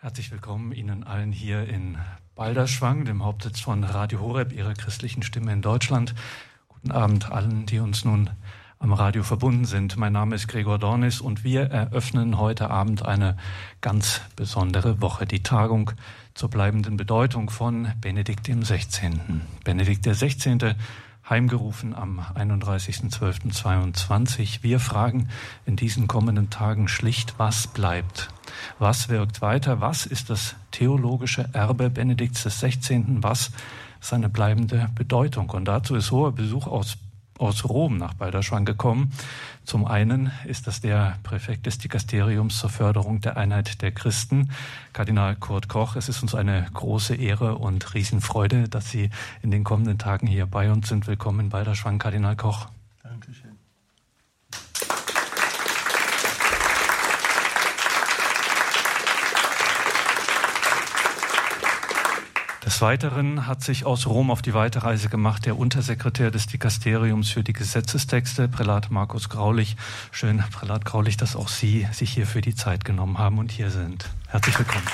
Herzlich willkommen Ihnen allen hier in Balderschwang, dem Hauptsitz von Radio Horeb, Ihrer christlichen Stimme in Deutschland. Guten Abend allen, die uns nun am Radio verbunden sind. Mein Name ist Gregor Dornis und wir eröffnen heute Abend eine ganz besondere Woche, die Tagung zur bleibenden Bedeutung von Benedikt XVI. Benedikt XVI heimgerufen am 31.12.22. Wir fragen in diesen kommenden Tagen schlicht, was bleibt? Was wirkt weiter? Was ist das theologische Erbe Benedikts XVI.? Was seine bleibende Bedeutung? Und dazu ist hoher Besuch aus aus Rom nach Balderschwang gekommen. Zum einen ist das der Präfekt des Dikasteriums zur Förderung der Einheit der Christen, Kardinal Kurt Koch. Es ist uns eine große Ehre und Riesenfreude, dass Sie in den kommenden Tagen hier bei uns sind. Willkommen in Balderschwang, Kardinal Koch. Des Weiteren hat sich aus Rom auf die Weiterreise gemacht der Untersekretär des Dikasteriums für die Gesetzestexte, Prälat Markus Graulich. Schön, Prälat Graulich, dass auch Sie sich hier für die Zeit genommen haben und hier sind. Herzlich willkommen.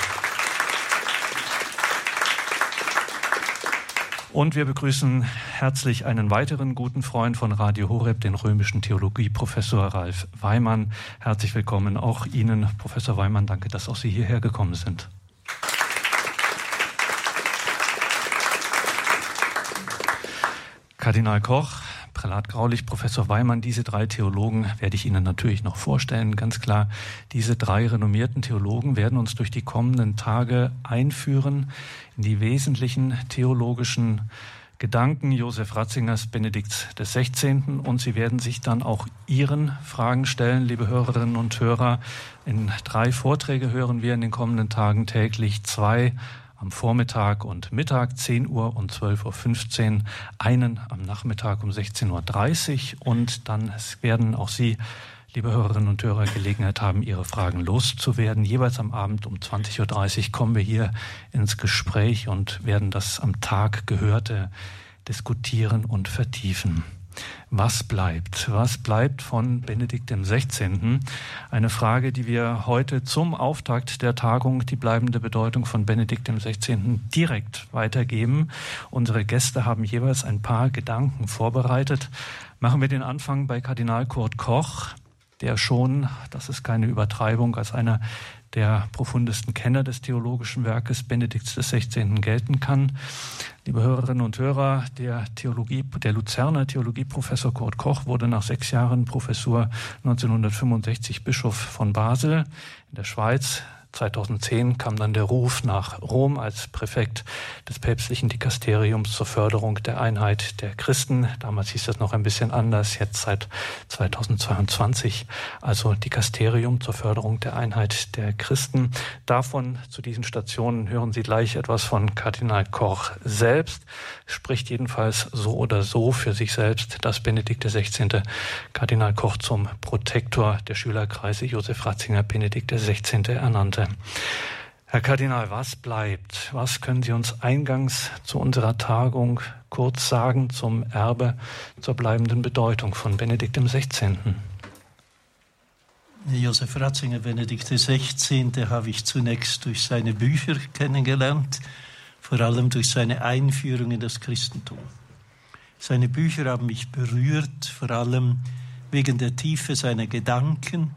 Und wir begrüßen herzlich einen weiteren guten Freund von Radio Horeb, den römischen Theologieprofessor Ralf Weimann. Herzlich willkommen auch Ihnen, Professor Weimann. Danke, dass auch Sie hierher gekommen sind. Kardinal Koch, Prälat Graulich, Professor Weimann, diese drei Theologen werde ich Ihnen natürlich noch vorstellen. Ganz klar, diese drei renommierten Theologen werden uns durch die kommenden Tage einführen in die wesentlichen theologischen Gedanken Josef Ratzingers Benedikts des 16. Und sie werden sich dann auch Ihren Fragen stellen, liebe Hörerinnen und Hörer. In drei Vorträge hören wir in den kommenden Tagen täglich zwei am Vormittag und Mittag 10 Uhr und 12.15 Uhr, einen am Nachmittag um 16.30 Uhr und dann werden auch Sie, liebe Hörerinnen und Hörer, Gelegenheit haben, Ihre Fragen loszuwerden. Jeweils am Abend um 20.30 Uhr kommen wir hier ins Gespräch und werden das am Tag Gehörte diskutieren und vertiefen. Was bleibt? Was bleibt von Benedikt XVI.? Eine Frage, die wir heute zum Auftakt der Tagung, die bleibende Bedeutung von Benedikt XVI. direkt weitergeben. Unsere Gäste haben jeweils ein paar Gedanken vorbereitet. Machen wir den Anfang bei Kardinal Kurt Koch, der schon, das ist keine Übertreibung, als einer der profundesten Kenner des theologischen Werkes Benedikts XVI. gelten kann. Liebe Hörerinnen und Hörer, der Theologie, der Luzerner Theologieprofessor Kurt Koch wurde nach sechs Jahren Professur 1965 Bischof von Basel in der Schweiz. 2010 kam dann der Ruf nach Rom als Präfekt des päpstlichen Dikasteriums zur Förderung der Einheit der Christen. Damals hieß das noch ein bisschen anders, jetzt seit 2022. Also Dikasterium zur Förderung der Einheit der Christen. Davon zu diesen Stationen hören Sie gleich etwas von Kardinal Koch selbst. Spricht jedenfalls so oder so für sich selbst, dass Benedikt XVI. Kardinal Koch zum Protektor der Schülerkreise Josef Ratzinger Benedikt XVI. ernannte. Herr Kardinal, was bleibt? Was können Sie uns eingangs zu unserer Tagung kurz sagen zum Erbe, zur bleibenden Bedeutung von Benedikt XVI.? Josef Ratzinger, Benedikt XVI., habe ich zunächst durch seine Bücher kennengelernt, vor allem durch seine Einführung in das Christentum. Seine Bücher haben mich berührt, vor allem wegen der Tiefe seiner Gedanken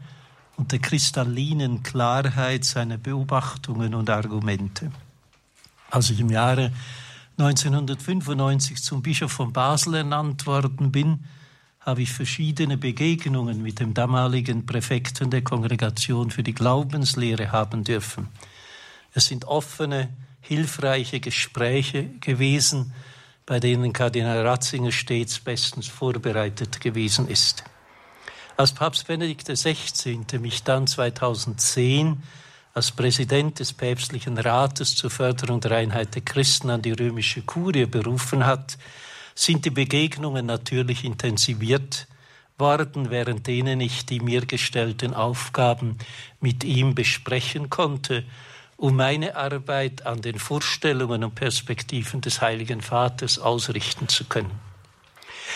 und der kristallinen Klarheit seiner Beobachtungen und Argumente. Als ich im Jahre 1995 zum Bischof von Basel ernannt worden bin, habe ich verschiedene Begegnungen mit dem damaligen Präfekten der Kongregation für die Glaubenslehre haben dürfen. Es sind offene, hilfreiche Gespräche gewesen, bei denen Kardinal Ratzinger stets bestens vorbereitet gewesen ist. Als Papst Benedikt XVI. mich dann 2010 als Präsident des päpstlichen Rates zur Förderung der Einheit der Christen an die römische Kurie berufen hat, sind die Begegnungen natürlich intensiviert worden, während denen ich die mir gestellten Aufgaben mit ihm besprechen konnte, um meine Arbeit an den Vorstellungen und Perspektiven des Heiligen Vaters ausrichten zu können.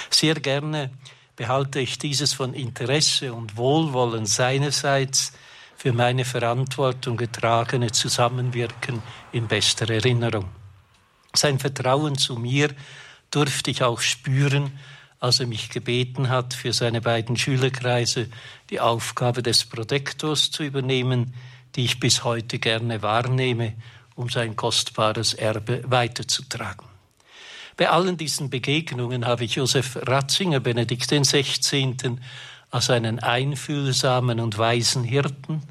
Sehr gerne behalte ich dieses von Interesse und Wohlwollen seinerseits für meine Verantwortung getragene Zusammenwirken in bester Erinnerung. Sein Vertrauen zu mir durfte ich auch spüren, als er mich gebeten hat, für seine beiden Schülerkreise die Aufgabe des Protektors zu übernehmen, die ich bis heute gerne wahrnehme, um sein kostbares Erbe weiterzutragen. Bei allen diesen Begegnungen habe ich Josef Ratzinger, Benedikt XVI., als einen einfühlsamen und weisen Hirten,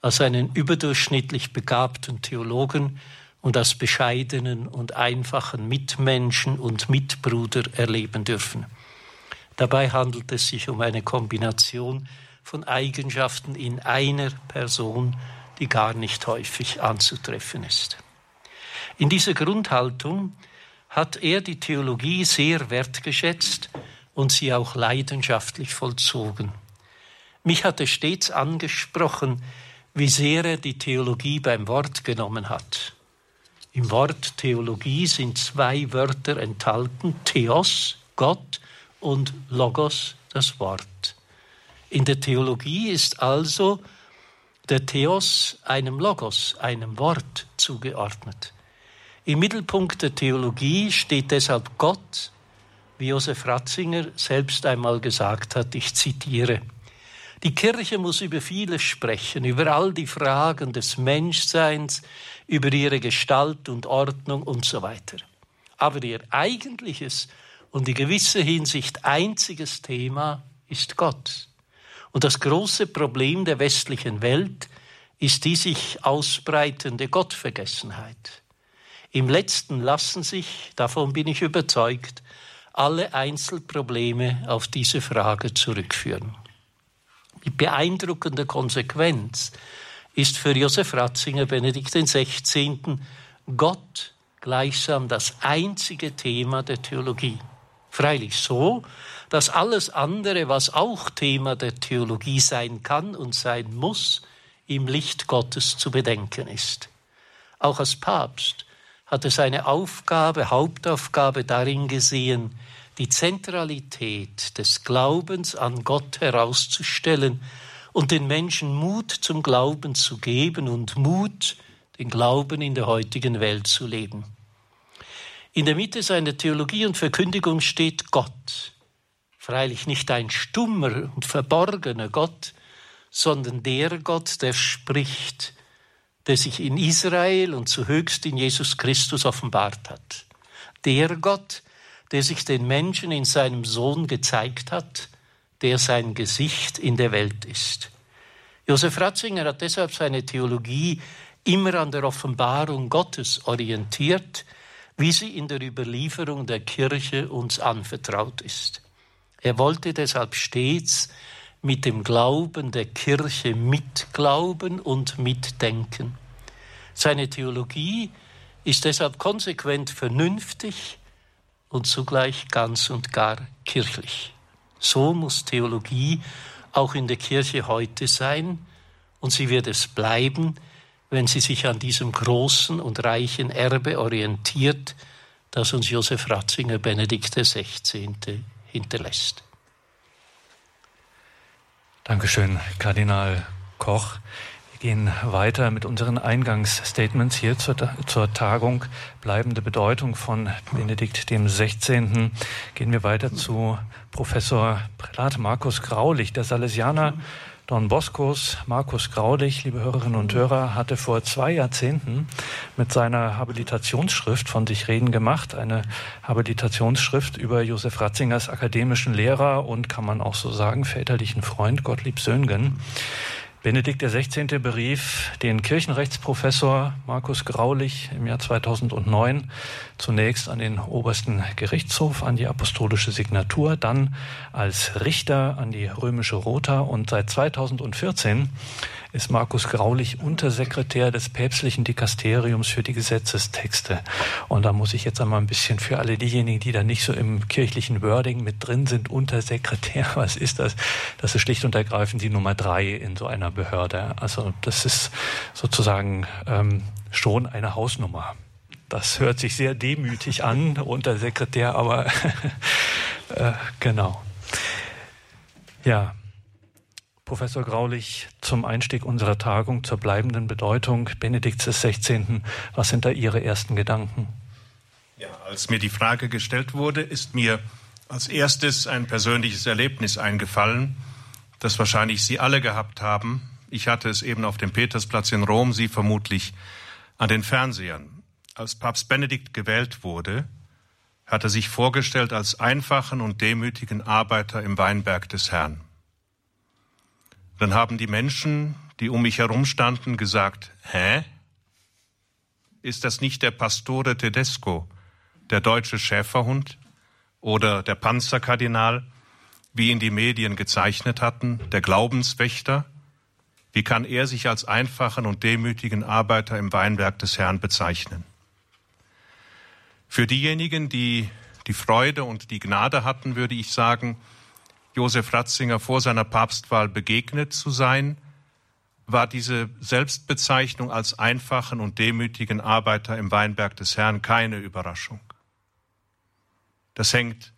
als einen überdurchschnittlich begabten Theologen und als bescheidenen und einfachen Mitmenschen und Mitbruder erleben dürfen. Dabei handelt es sich um eine Kombination von Eigenschaften in einer Person, die gar nicht häufig anzutreffen ist. In dieser Grundhaltung hat er die Theologie sehr wertgeschätzt und sie auch leidenschaftlich vollzogen. Mich hat er stets angesprochen, wie sehr er die Theologie beim Wort genommen hat. Im Wort Theologie sind zwei Wörter enthalten, Theos, Gott, und Logos, das Wort. In der Theologie ist also der Theos einem Logos, einem Wort zugeordnet. Im Mittelpunkt der Theologie steht deshalb Gott, wie Josef Ratzinger selbst einmal gesagt hat, ich zitiere, die Kirche muss über vieles sprechen, über all die Fragen des Menschseins, über ihre Gestalt und Ordnung und so weiter. Aber ihr eigentliches und in gewisser Hinsicht einziges Thema ist Gott. Und das große Problem der westlichen Welt ist die sich ausbreitende Gottvergessenheit. Im letzten lassen sich, davon bin ich überzeugt, alle Einzelprobleme auf diese Frage zurückführen. Mit beeindruckender Konsequenz ist für Josef Ratzinger Benedikt XVI. Gott gleichsam das einzige Thema der Theologie. Freilich so, dass alles andere, was auch Thema der Theologie sein kann und sein muss, im Licht Gottes zu bedenken ist. Auch als Papst hat er seine Aufgabe, Hauptaufgabe darin gesehen, die Zentralität des Glaubens an Gott herauszustellen und den Menschen Mut zum Glauben zu geben und Mut, den Glauben in der heutigen Welt zu leben. In der Mitte seiner Theologie und Verkündigung steht Gott. Freilich nicht ein stummer und verborgener Gott, sondern der Gott, der spricht, der sich in Israel und zuhöchst in Jesus Christus offenbart hat. Der Gott, der sich den Menschen in seinem Sohn gezeigt hat, der sein Gesicht in der Welt ist. Josef Ratzinger hat deshalb seine Theologie immer an der Offenbarung Gottes orientiert, wie sie in der Überlieferung der Kirche uns anvertraut ist. Er wollte deshalb stets mit dem Glauben der Kirche mitglauben und mitdenken. Seine Theologie ist deshalb konsequent vernünftig und zugleich ganz und gar kirchlich. So muss Theologie auch in der Kirche heute sein und sie wird es bleiben, wenn sie sich an diesem großen und reichen Erbe orientiert, das uns Josef Ratzinger Benedikt XVI. hinterlässt. Dankeschön, Kardinal Koch. Wir gehen weiter mit unseren Eingangsstatements hier zur, zur Tagung bleibende Bedeutung von Benedikt dem 16. Gehen wir weiter zu Professor Prälat Markus Graulich, der Salesianer Don Boscos Markus Graulich, liebe Hörerinnen und Hörer, hatte vor zwei Jahrzehnten mit seiner Habilitationsschrift von sich reden gemacht. Eine Habilitationsschrift über Josef Ratzingers akademischen Lehrer und kann man auch so sagen, väterlichen Freund Gottlieb Söhngen. Benedikt XVI. berief den Kirchenrechtsprofessor Markus Graulich im Jahr 2009 zunächst an den obersten Gerichtshof, an die apostolische Signatur, dann als Richter an die römische Rota und seit 2014 ist Markus Graulich Untersekretär des päpstlichen Dikasteriums für die Gesetzestexte. Und da muss ich jetzt einmal ein bisschen für alle diejenigen, die da nicht so im kirchlichen Wording mit drin sind, Untersekretär, was ist das? Das ist schlicht und ergreifend die Nummer drei in so einer Behörde. Also das ist sozusagen ähm, schon eine Hausnummer. Das hört sich sehr demütig an, Untersekretär, aber äh, genau. Ja, Professor Graulich, zum Einstieg unserer Tagung zur bleibenden Bedeutung Benedikts XVI. Was sind da Ihre ersten Gedanken? Ja, als mir die Frage gestellt wurde, ist mir als erstes ein persönliches Erlebnis eingefallen, das wahrscheinlich Sie alle gehabt haben. Ich hatte es eben auf dem Petersplatz in Rom, Sie vermutlich an den Fernsehern. Als Papst Benedikt gewählt wurde, hat er sich vorgestellt als einfachen und demütigen Arbeiter im Weinberg des Herrn. Dann haben die Menschen, die um mich herum standen, gesagt, hä? Ist das nicht der Pastore Tedesco, der deutsche Schäferhund? oder der Panzerkardinal, wie ihn die Medien gezeichnet hatten, der Glaubenswächter, wie kann er sich als einfachen und demütigen Arbeiter im Weinberg des Herrn bezeichnen? Für diejenigen, die die Freude und die Gnade hatten, würde ich sagen, Josef Ratzinger vor seiner Papstwahl begegnet zu sein, war diese Selbstbezeichnung als einfachen und demütigen Arbeiter im Weinberg des Herrn keine Überraschung. Das hängt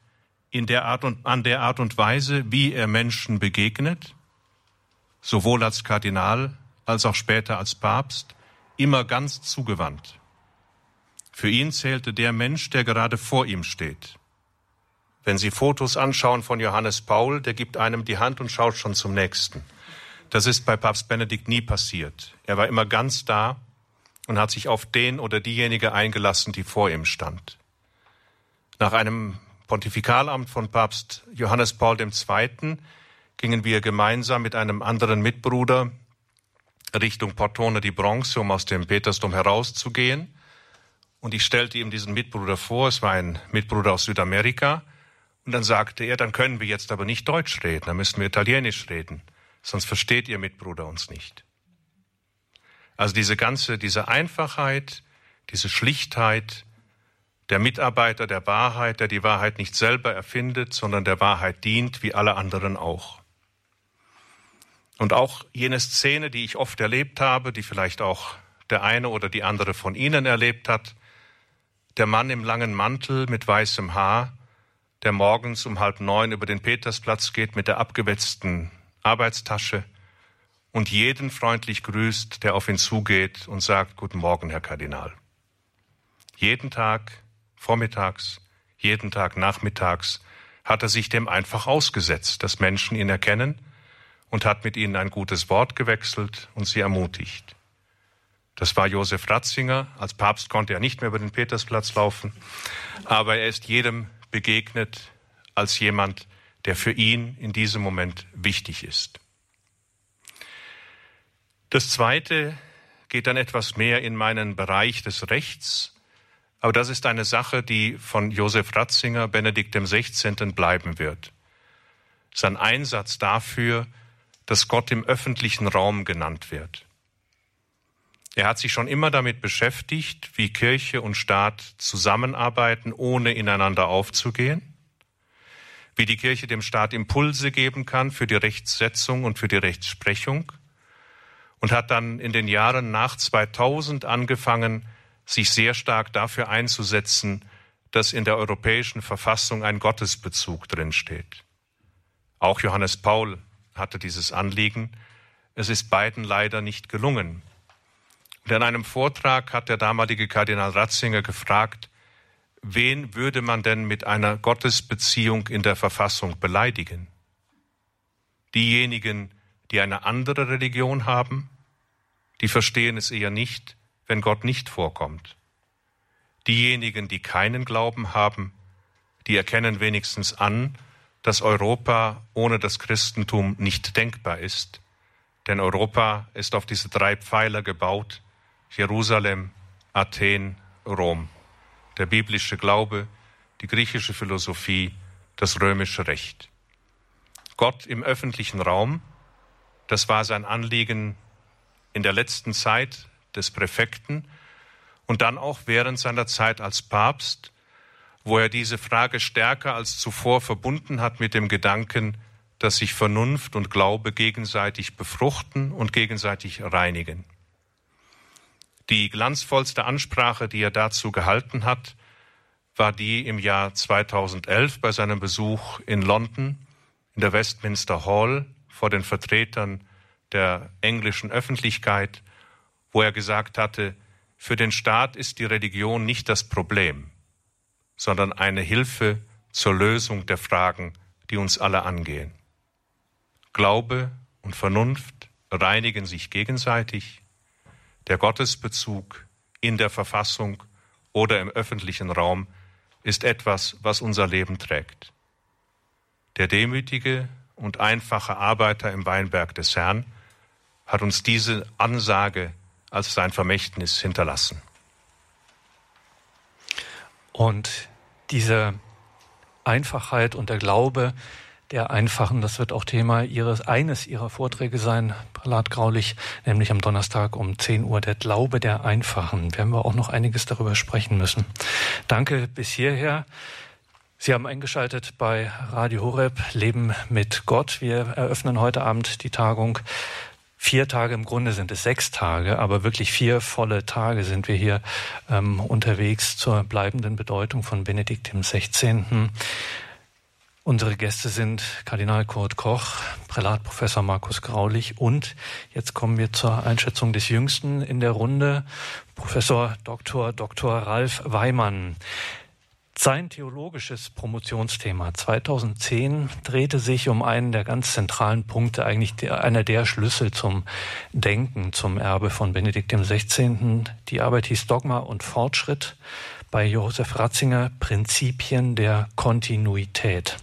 in der Art und, an der Art und Weise, wie er Menschen begegnet, sowohl als Kardinal als auch später als Papst, immer ganz zugewandt. Für ihn zählte der Mensch, der gerade vor ihm steht. Wenn Sie Fotos anschauen von Johannes Paul, der gibt einem die Hand und schaut schon zum nächsten. Das ist bei Papst Benedikt nie passiert. Er war immer ganz da und hat sich auf den oder diejenige eingelassen, die vor ihm stand. Nach einem Pontifikalamt von Papst Johannes Paul II. gingen wir gemeinsam mit einem anderen Mitbruder Richtung Portone di Bronze, um aus dem Petersdom herauszugehen. Und ich stellte ihm diesen Mitbruder vor, es war ein Mitbruder aus Südamerika. Und dann sagte er, dann können wir jetzt aber nicht Deutsch reden, dann müssen wir Italienisch reden, sonst versteht Ihr Mitbruder uns nicht. Also diese ganze, diese Einfachheit, diese Schlichtheit, der Mitarbeiter der Wahrheit, der die Wahrheit nicht selber erfindet, sondern der Wahrheit dient, wie alle anderen auch. Und auch jene Szene, die ich oft erlebt habe, die vielleicht auch der eine oder die andere von Ihnen erlebt hat, der Mann im langen Mantel mit weißem Haar, der morgens um halb neun über den Petersplatz geht mit der abgewetzten Arbeitstasche und jeden freundlich grüßt, der auf ihn zugeht und sagt, Guten Morgen, Herr Kardinal. Jeden Tag vormittags, jeden Tag nachmittags hat er sich dem einfach ausgesetzt, dass Menschen ihn erkennen und hat mit ihnen ein gutes Wort gewechselt und sie ermutigt. Das war Josef Ratzinger. Als Papst konnte er nicht mehr über den Petersplatz laufen, aber er ist jedem begegnet als jemand, der für ihn in diesem Moment wichtig ist. Das Zweite geht dann etwas mehr in meinen Bereich des Rechts aber das ist eine Sache, die von Josef Ratzinger, Benedikt XVI. bleiben wird. Sein Einsatz dafür, dass Gott im öffentlichen Raum genannt wird. Er hat sich schon immer damit beschäftigt, wie Kirche und Staat zusammenarbeiten, ohne ineinander aufzugehen, wie die Kirche dem Staat Impulse geben kann für die Rechtssetzung und für die Rechtsprechung und hat dann in den Jahren nach 2000 angefangen, sich sehr stark dafür einzusetzen, dass in der europäischen Verfassung ein Gottesbezug drinsteht. Auch Johannes Paul hatte dieses Anliegen. Es ist beiden leider nicht gelungen. Und in einem Vortrag hat der damalige Kardinal Ratzinger gefragt, wen würde man denn mit einer Gottesbeziehung in der Verfassung beleidigen? Diejenigen, die eine andere Religion haben, die verstehen es eher nicht, wenn Gott nicht vorkommt. Diejenigen, die keinen Glauben haben, die erkennen wenigstens an, dass Europa ohne das Christentum nicht denkbar ist. Denn Europa ist auf diese drei Pfeiler gebaut, Jerusalem, Athen, Rom. Der biblische Glaube, die griechische Philosophie, das römische Recht. Gott im öffentlichen Raum, das war sein Anliegen in der letzten Zeit des Präfekten und dann auch während seiner Zeit als Papst, wo er diese Frage stärker als zuvor verbunden hat mit dem Gedanken, dass sich Vernunft und Glaube gegenseitig befruchten und gegenseitig reinigen. Die glanzvollste Ansprache, die er dazu gehalten hat, war die im Jahr 2011 bei seinem Besuch in London in der Westminster Hall vor den Vertretern der englischen Öffentlichkeit, wo er gesagt hatte, für den Staat ist die Religion nicht das Problem, sondern eine Hilfe zur Lösung der Fragen, die uns alle angehen. Glaube und Vernunft reinigen sich gegenseitig. Der Gottesbezug in der Verfassung oder im öffentlichen Raum ist etwas, was unser Leben trägt. Der demütige und einfache Arbeiter im Weinberg des Herrn hat uns diese Ansage als sein Vermächtnis hinterlassen. Und diese Einfachheit und der Glaube der Einfachen, das wird auch Thema ihres, eines ihrer Vorträge sein, Prälat Graulich, nämlich am Donnerstag um 10 Uhr, der Glaube der Einfachen. Werden wir auch noch einiges darüber sprechen müssen. Danke bis hierher. Sie haben eingeschaltet bei Radio Horeb Leben mit Gott. Wir eröffnen heute Abend die Tagung. Vier Tage, im Grunde sind es sechs Tage, aber wirklich vier volle Tage sind wir hier ähm, unterwegs zur bleibenden Bedeutung von Benedikt XVI. Unsere Gäste sind Kardinal Kurt Koch, Prälat Professor Markus Graulich und jetzt kommen wir zur Einschätzung des Jüngsten in der Runde, Professor Dr. Dr. Ralf Weimann. Sein theologisches Promotionsthema 2010 drehte sich um einen der ganz zentralen Punkte, eigentlich der, einer der Schlüssel zum Denken, zum Erbe von Benedikt XVI. Die Arbeit hieß Dogma und Fortschritt bei Josef Ratzinger Prinzipien der Kontinuität.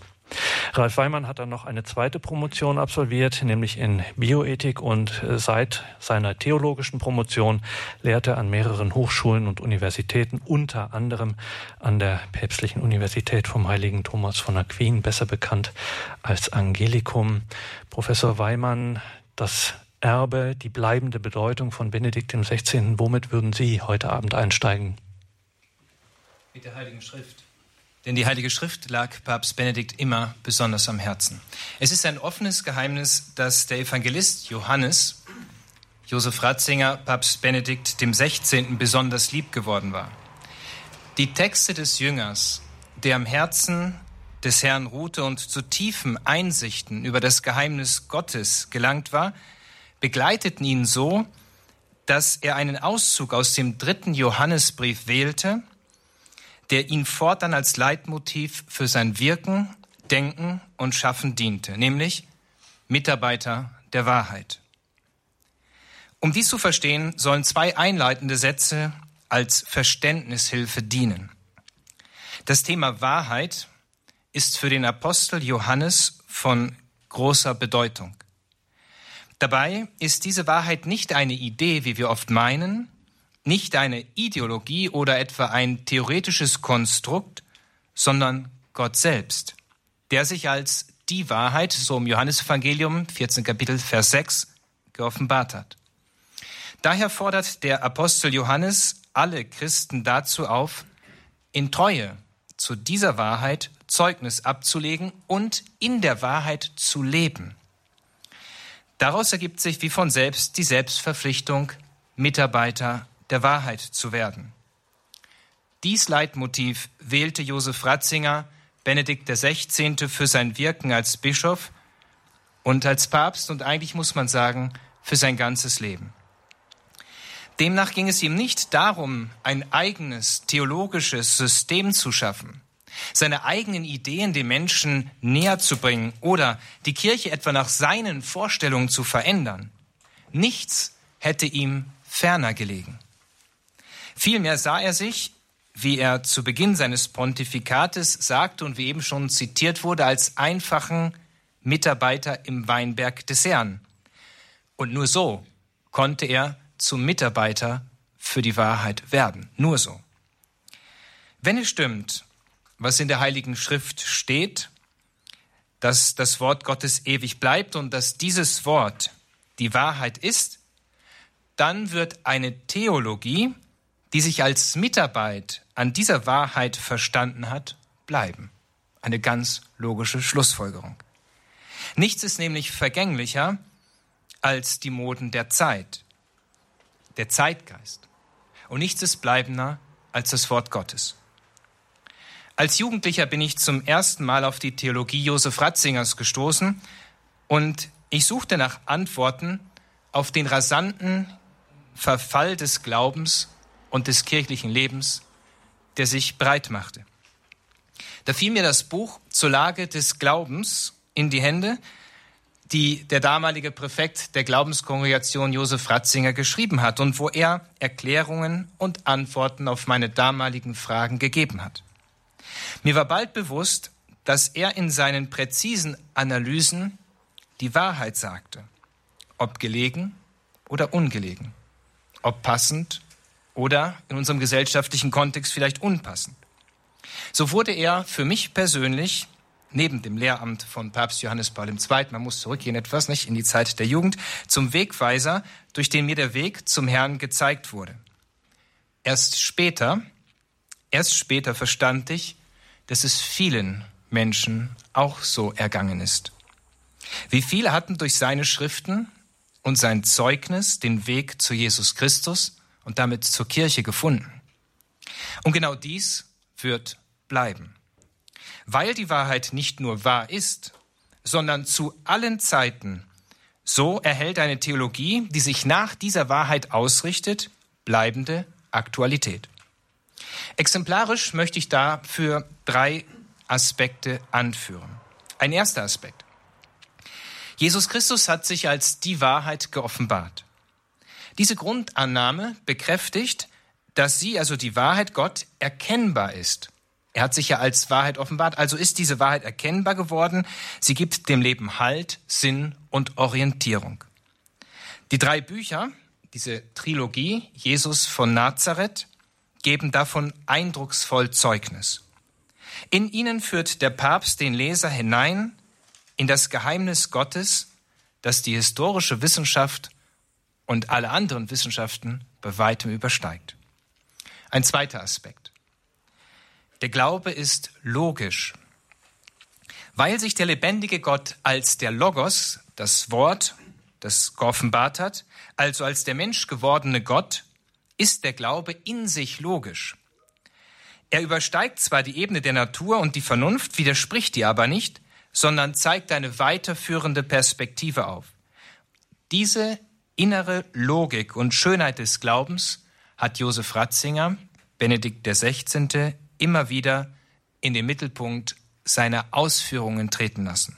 Ralf Weimann hat dann noch eine zweite Promotion absolviert, nämlich in Bioethik und äh, seit seiner theologischen Promotion lehrt er an mehreren Hochschulen und Universitäten, unter anderem an der Päpstlichen Universität vom Heiligen Thomas von Aquin, besser bekannt als Angelikum. Professor Weimann, das Erbe, die bleibende Bedeutung von Benedikt XVI. Womit würden Sie heute Abend einsteigen? Mit der Heiligen Schrift. Denn die Heilige Schrift lag Papst Benedikt immer besonders am Herzen. Es ist ein offenes Geheimnis, dass der Evangelist Johannes, Josef Ratzinger, Papst Benedikt dem 16. besonders lieb geworden war. Die Texte des Jüngers, der am Herzen des Herrn ruhte und zu tiefen Einsichten über das Geheimnis Gottes gelangt war, begleiteten ihn so, dass er einen Auszug aus dem dritten Johannesbrief wählte, der ihn fortan als Leitmotiv für sein Wirken, Denken und Schaffen diente, nämlich Mitarbeiter der Wahrheit. Um dies zu verstehen, sollen zwei einleitende Sätze als Verständnishilfe dienen. Das Thema Wahrheit ist für den Apostel Johannes von großer Bedeutung. Dabei ist diese Wahrheit nicht eine Idee, wie wir oft meinen, nicht eine Ideologie oder etwa ein theoretisches Konstrukt, sondern Gott selbst, der sich als die Wahrheit, so im Johannesevangelium 14 Kapitel Vers 6, geoffenbart hat. Daher fordert der Apostel Johannes alle Christen dazu auf, in Treue zu dieser Wahrheit Zeugnis abzulegen und in der Wahrheit zu leben. Daraus ergibt sich wie von selbst die Selbstverpflichtung, Mitarbeiter der Wahrheit zu werden. Dies Leitmotiv wählte Josef Ratzinger, Benedikt XVI., für sein Wirken als Bischof und als Papst und eigentlich muss man sagen, für sein ganzes Leben. Demnach ging es ihm nicht darum, ein eigenes theologisches System zu schaffen, seine eigenen Ideen den Menschen näher zu bringen oder die Kirche etwa nach seinen Vorstellungen zu verändern. Nichts hätte ihm ferner gelegen. Vielmehr sah er sich, wie er zu Beginn seines Pontifikates sagte und wie eben schon zitiert wurde, als einfachen Mitarbeiter im Weinberg des Herrn. Und nur so konnte er zum Mitarbeiter für die Wahrheit werden. Nur so. Wenn es stimmt, was in der Heiligen Schrift steht, dass das Wort Gottes ewig bleibt und dass dieses Wort die Wahrheit ist, dann wird eine Theologie, die sich als Mitarbeit an dieser Wahrheit verstanden hat, bleiben. Eine ganz logische Schlussfolgerung. Nichts ist nämlich vergänglicher als die Moden der Zeit, der Zeitgeist. Und nichts ist bleibender als das Wort Gottes. Als Jugendlicher bin ich zum ersten Mal auf die Theologie Josef Ratzingers gestoßen und Ich suchte nach Antworten auf den rasanten Verfall des Glaubens und des kirchlichen Lebens, der sich breit machte. Da fiel mir das Buch zur Lage des Glaubens in die Hände, die der damalige Präfekt der Glaubenskongregation Josef Ratzinger geschrieben hat und wo er Erklärungen und Antworten auf meine damaligen Fragen gegeben hat. Mir war bald bewusst, dass er in seinen präzisen Analysen die Wahrheit sagte, ob gelegen oder ungelegen, ob passend oder in unserem gesellschaftlichen Kontext vielleicht unpassend. So wurde er für mich persönlich neben dem Lehramt von Papst Johannes Paul II., man muss zurückgehen etwas, nicht, in die Zeit der Jugend, zum Wegweiser, durch den mir der Weg zum Herrn gezeigt wurde. Erst später, erst später verstand ich, dass es vielen Menschen auch so ergangen ist. Wie viele hatten durch seine Schriften und sein Zeugnis den Weg zu Jesus Christus und damit zur Kirche gefunden. Und genau dies wird bleiben. Weil die Wahrheit nicht nur wahr ist, sondern zu allen Zeiten, so erhält eine Theologie, die sich nach dieser Wahrheit ausrichtet, bleibende Aktualität. Exemplarisch möchte ich dafür drei Aspekte anführen. Ein erster Aspekt. Jesus Christus hat sich als die Wahrheit geoffenbart. Diese Grundannahme bekräftigt, dass sie, also die Wahrheit Gott, erkennbar ist. Er hat sich ja als Wahrheit offenbart, also ist diese Wahrheit erkennbar geworden. Sie gibt dem Leben Halt, Sinn und Orientierung. Die drei Bücher, diese Trilogie Jesus von Nazareth, geben davon eindrucksvoll Zeugnis. In ihnen führt der Papst den Leser hinein in das Geheimnis Gottes, das die historische Wissenschaft und alle anderen Wissenschaften bei weitem übersteigt. Ein zweiter Aspekt. Der Glaube ist logisch. Weil sich der lebendige Gott als der Logos, das Wort, das geoffenbart hat, also als der Mensch gewordene Gott, ist der Glaube in sich logisch. Er übersteigt zwar die Ebene der Natur und die Vernunft, widerspricht die aber nicht, sondern zeigt eine weiterführende Perspektive auf. Diese innere Logik und Schönheit des Glaubens hat Josef Ratzinger, Benedikt XVI., immer wieder in den Mittelpunkt seiner Ausführungen treten lassen.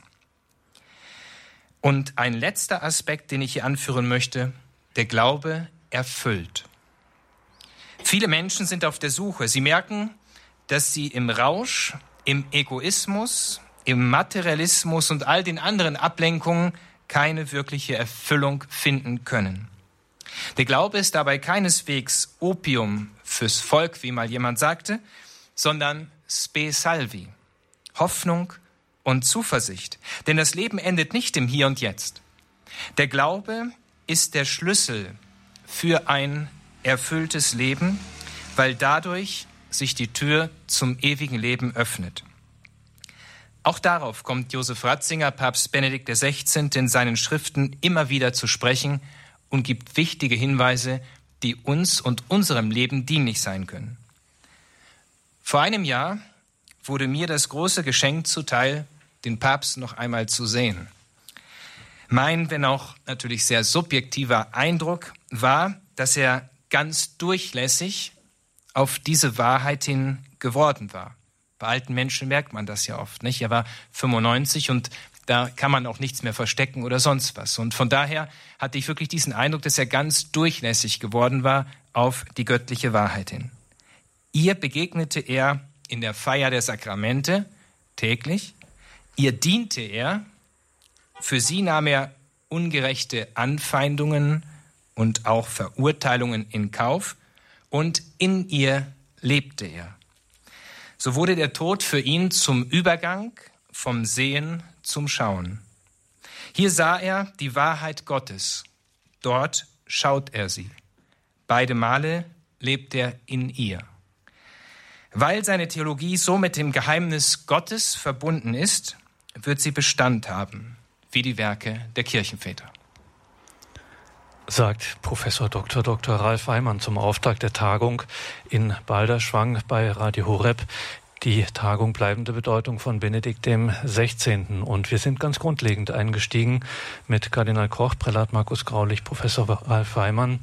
Und ein letzter Aspekt, den ich hier anführen möchte, der Glaube erfüllt. Viele Menschen sind auf der Suche. Sie merken, dass sie im Rausch, im Egoismus, im Materialismus und all den anderen Ablenkungen keine wirkliche Erfüllung finden können. Der Glaube ist dabei keineswegs Opium fürs Volk, wie mal jemand sagte, sondern spe salvi, Hoffnung und Zuversicht. Denn das Leben endet nicht im Hier und Jetzt. Der Glaube ist der Schlüssel für ein erfülltes Leben, weil dadurch sich die Tür zum ewigen Leben öffnet. Auch darauf kommt Josef Ratzinger, Papst Benedikt XVI. in seinen Schriften immer wieder zu sprechen und gibt wichtige Hinweise, die uns und unserem Leben dienlich sein können. Vor einem Jahr wurde mir das große Geschenk zuteil, den Papst noch einmal zu sehen. Mein, wenn auch natürlich sehr subjektiver Eindruck war, dass er ganz durchlässig auf diese Wahrheit hin geworden war. Bei alten Menschen merkt man das ja oft, nicht? Er war 95 und da kann man auch nichts mehr verstecken oder sonst was. Und von daher hatte ich wirklich diesen Eindruck, dass er ganz durchlässig geworden war auf die göttliche Wahrheit hin. Ihr begegnete er in der Feier der Sakramente täglich. Ihr diente er. Für sie nahm er ungerechte Anfeindungen und auch Verurteilungen in Kauf. Und in ihr lebte er. So wurde der Tod für ihn zum Übergang vom Sehen zum Schauen. Hier sah er die Wahrheit Gottes. Dort schaut er sie. Beide Male lebt er in ihr. Weil seine Theologie so mit dem Geheimnis Gottes verbunden ist, wird sie Bestand haben, wie die Werke der Kirchenväter sagt Professor Dr. Dr. Ralf Weimann zum Auftakt der Tagung in Balderschwang bei Radio Horeb. Die Tagung bleibende Bedeutung von Benedikt dem 16. Und wir sind ganz grundlegend eingestiegen mit Kardinal Koch, Prälat Markus Graulich, Professor Ralf Weimann.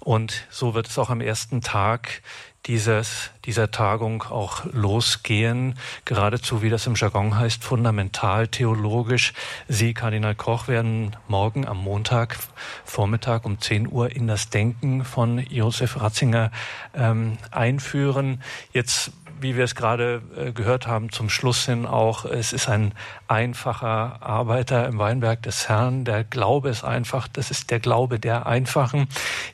Und so wird es auch am ersten Tag dieses, dieser Tagung auch losgehen, geradezu wie das im Jargon heißt, fundamental theologisch. Sie, Kardinal Koch, werden morgen am Montag Vormittag um 10 Uhr in das Denken von Josef Ratzinger ähm, einführen. Jetzt wie wir es gerade äh, gehört haben, zum Schluss hin auch, es ist ein einfacher Arbeiter im Weinberg des Herrn. Der Glaube ist einfach, das ist der Glaube der Einfachen.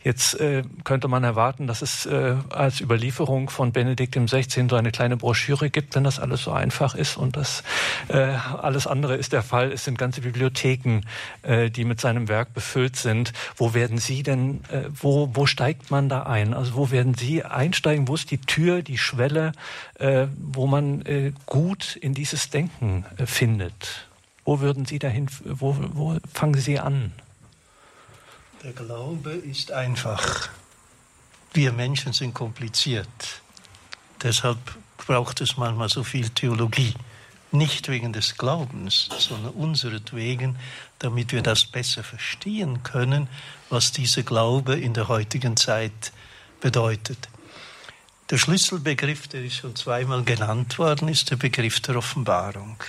Jetzt äh, könnte man erwarten, dass es äh, als Überlieferung von Benedikt im 16. so eine kleine Broschüre gibt, wenn das alles so einfach ist und das äh, alles andere ist der Fall. Es sind ganze Bibliotheken, äh, die mit seinem Werk befüllt sind. Wo werden Sie denn, äh, wo, wo steigt man da ein? Also wo werden Sie einsteigen? Wo ist die Tür, die Schwelle? Äh, wo man äh, gut in dieses Denken äh, findet. Wo würden Sie dahin, wo, wo fangen Sie an? Der Glaube ist einfach. Wir Menschen sind kompliziert. Deshalb braucht es manchmal so viel Theologie. Nicht wegen des Glaubens, sondern unseretwegen, damit wir das besser verstehen können, was dieser Glaube in der heutigen Zeit bedeutet. Der Schlüsselbegriff, der ist schon zweimal genannt worden, ist der Begriff der Offenbarung.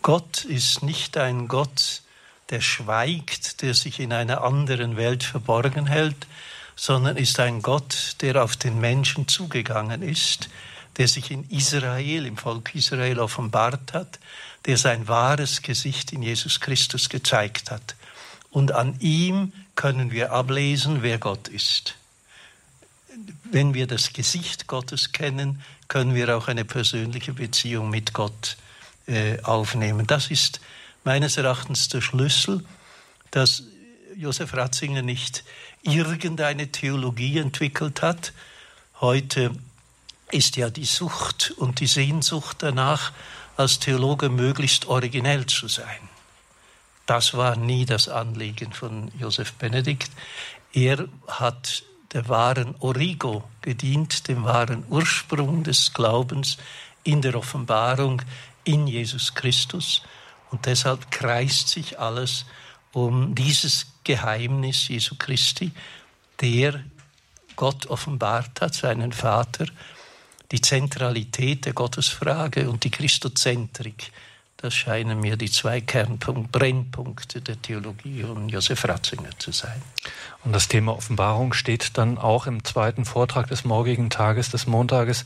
Gott ist nicht ein Gott, der schweigt, der sich in einer anderen Welt verborgen hält, sondern ist ein Gott, der auf den Menschen zugegangen ist, der sich in Israel, im Volk Israel offenbart hat, der sein wahres Gesicht in Jesus Christus gezeigt hat. Und an ihm können wir ablesen, wer Gott ist wenn wir das Gesicht Gottes kennen, können wir auch eine persönliche Beziehung mit Gott äh, aufnehmen. Das ist meines Erachtens der Schlüssel, dass Josef Ratzinger nicht irgendeine Theologie entwickelt hat. Heute ist ja die Sucht und die Sehnsucht danach, als Theologe möglichst originell zu sein. Das war nie das Anliegen von Josef Benedikt. Er hat der wahren Origo gedient, dem wahren Ursprung des Glaubens in der Offenbarung in Jesus Christus. Und deshalb kreist sich alles um dieses Geheimnis Jesu Christi, der Gott offenbart hat, seinen Vater, die Zentralität der Gottesfrage und die Christozentrik das scheinen mir die zwei Kernpunkte, Brennpunkte der Theologie von Josef Ratzinger zu sein. Und das Thema Offenbarung steht dann auch im zweiten Vortrag des morgigen Tages, des Montages,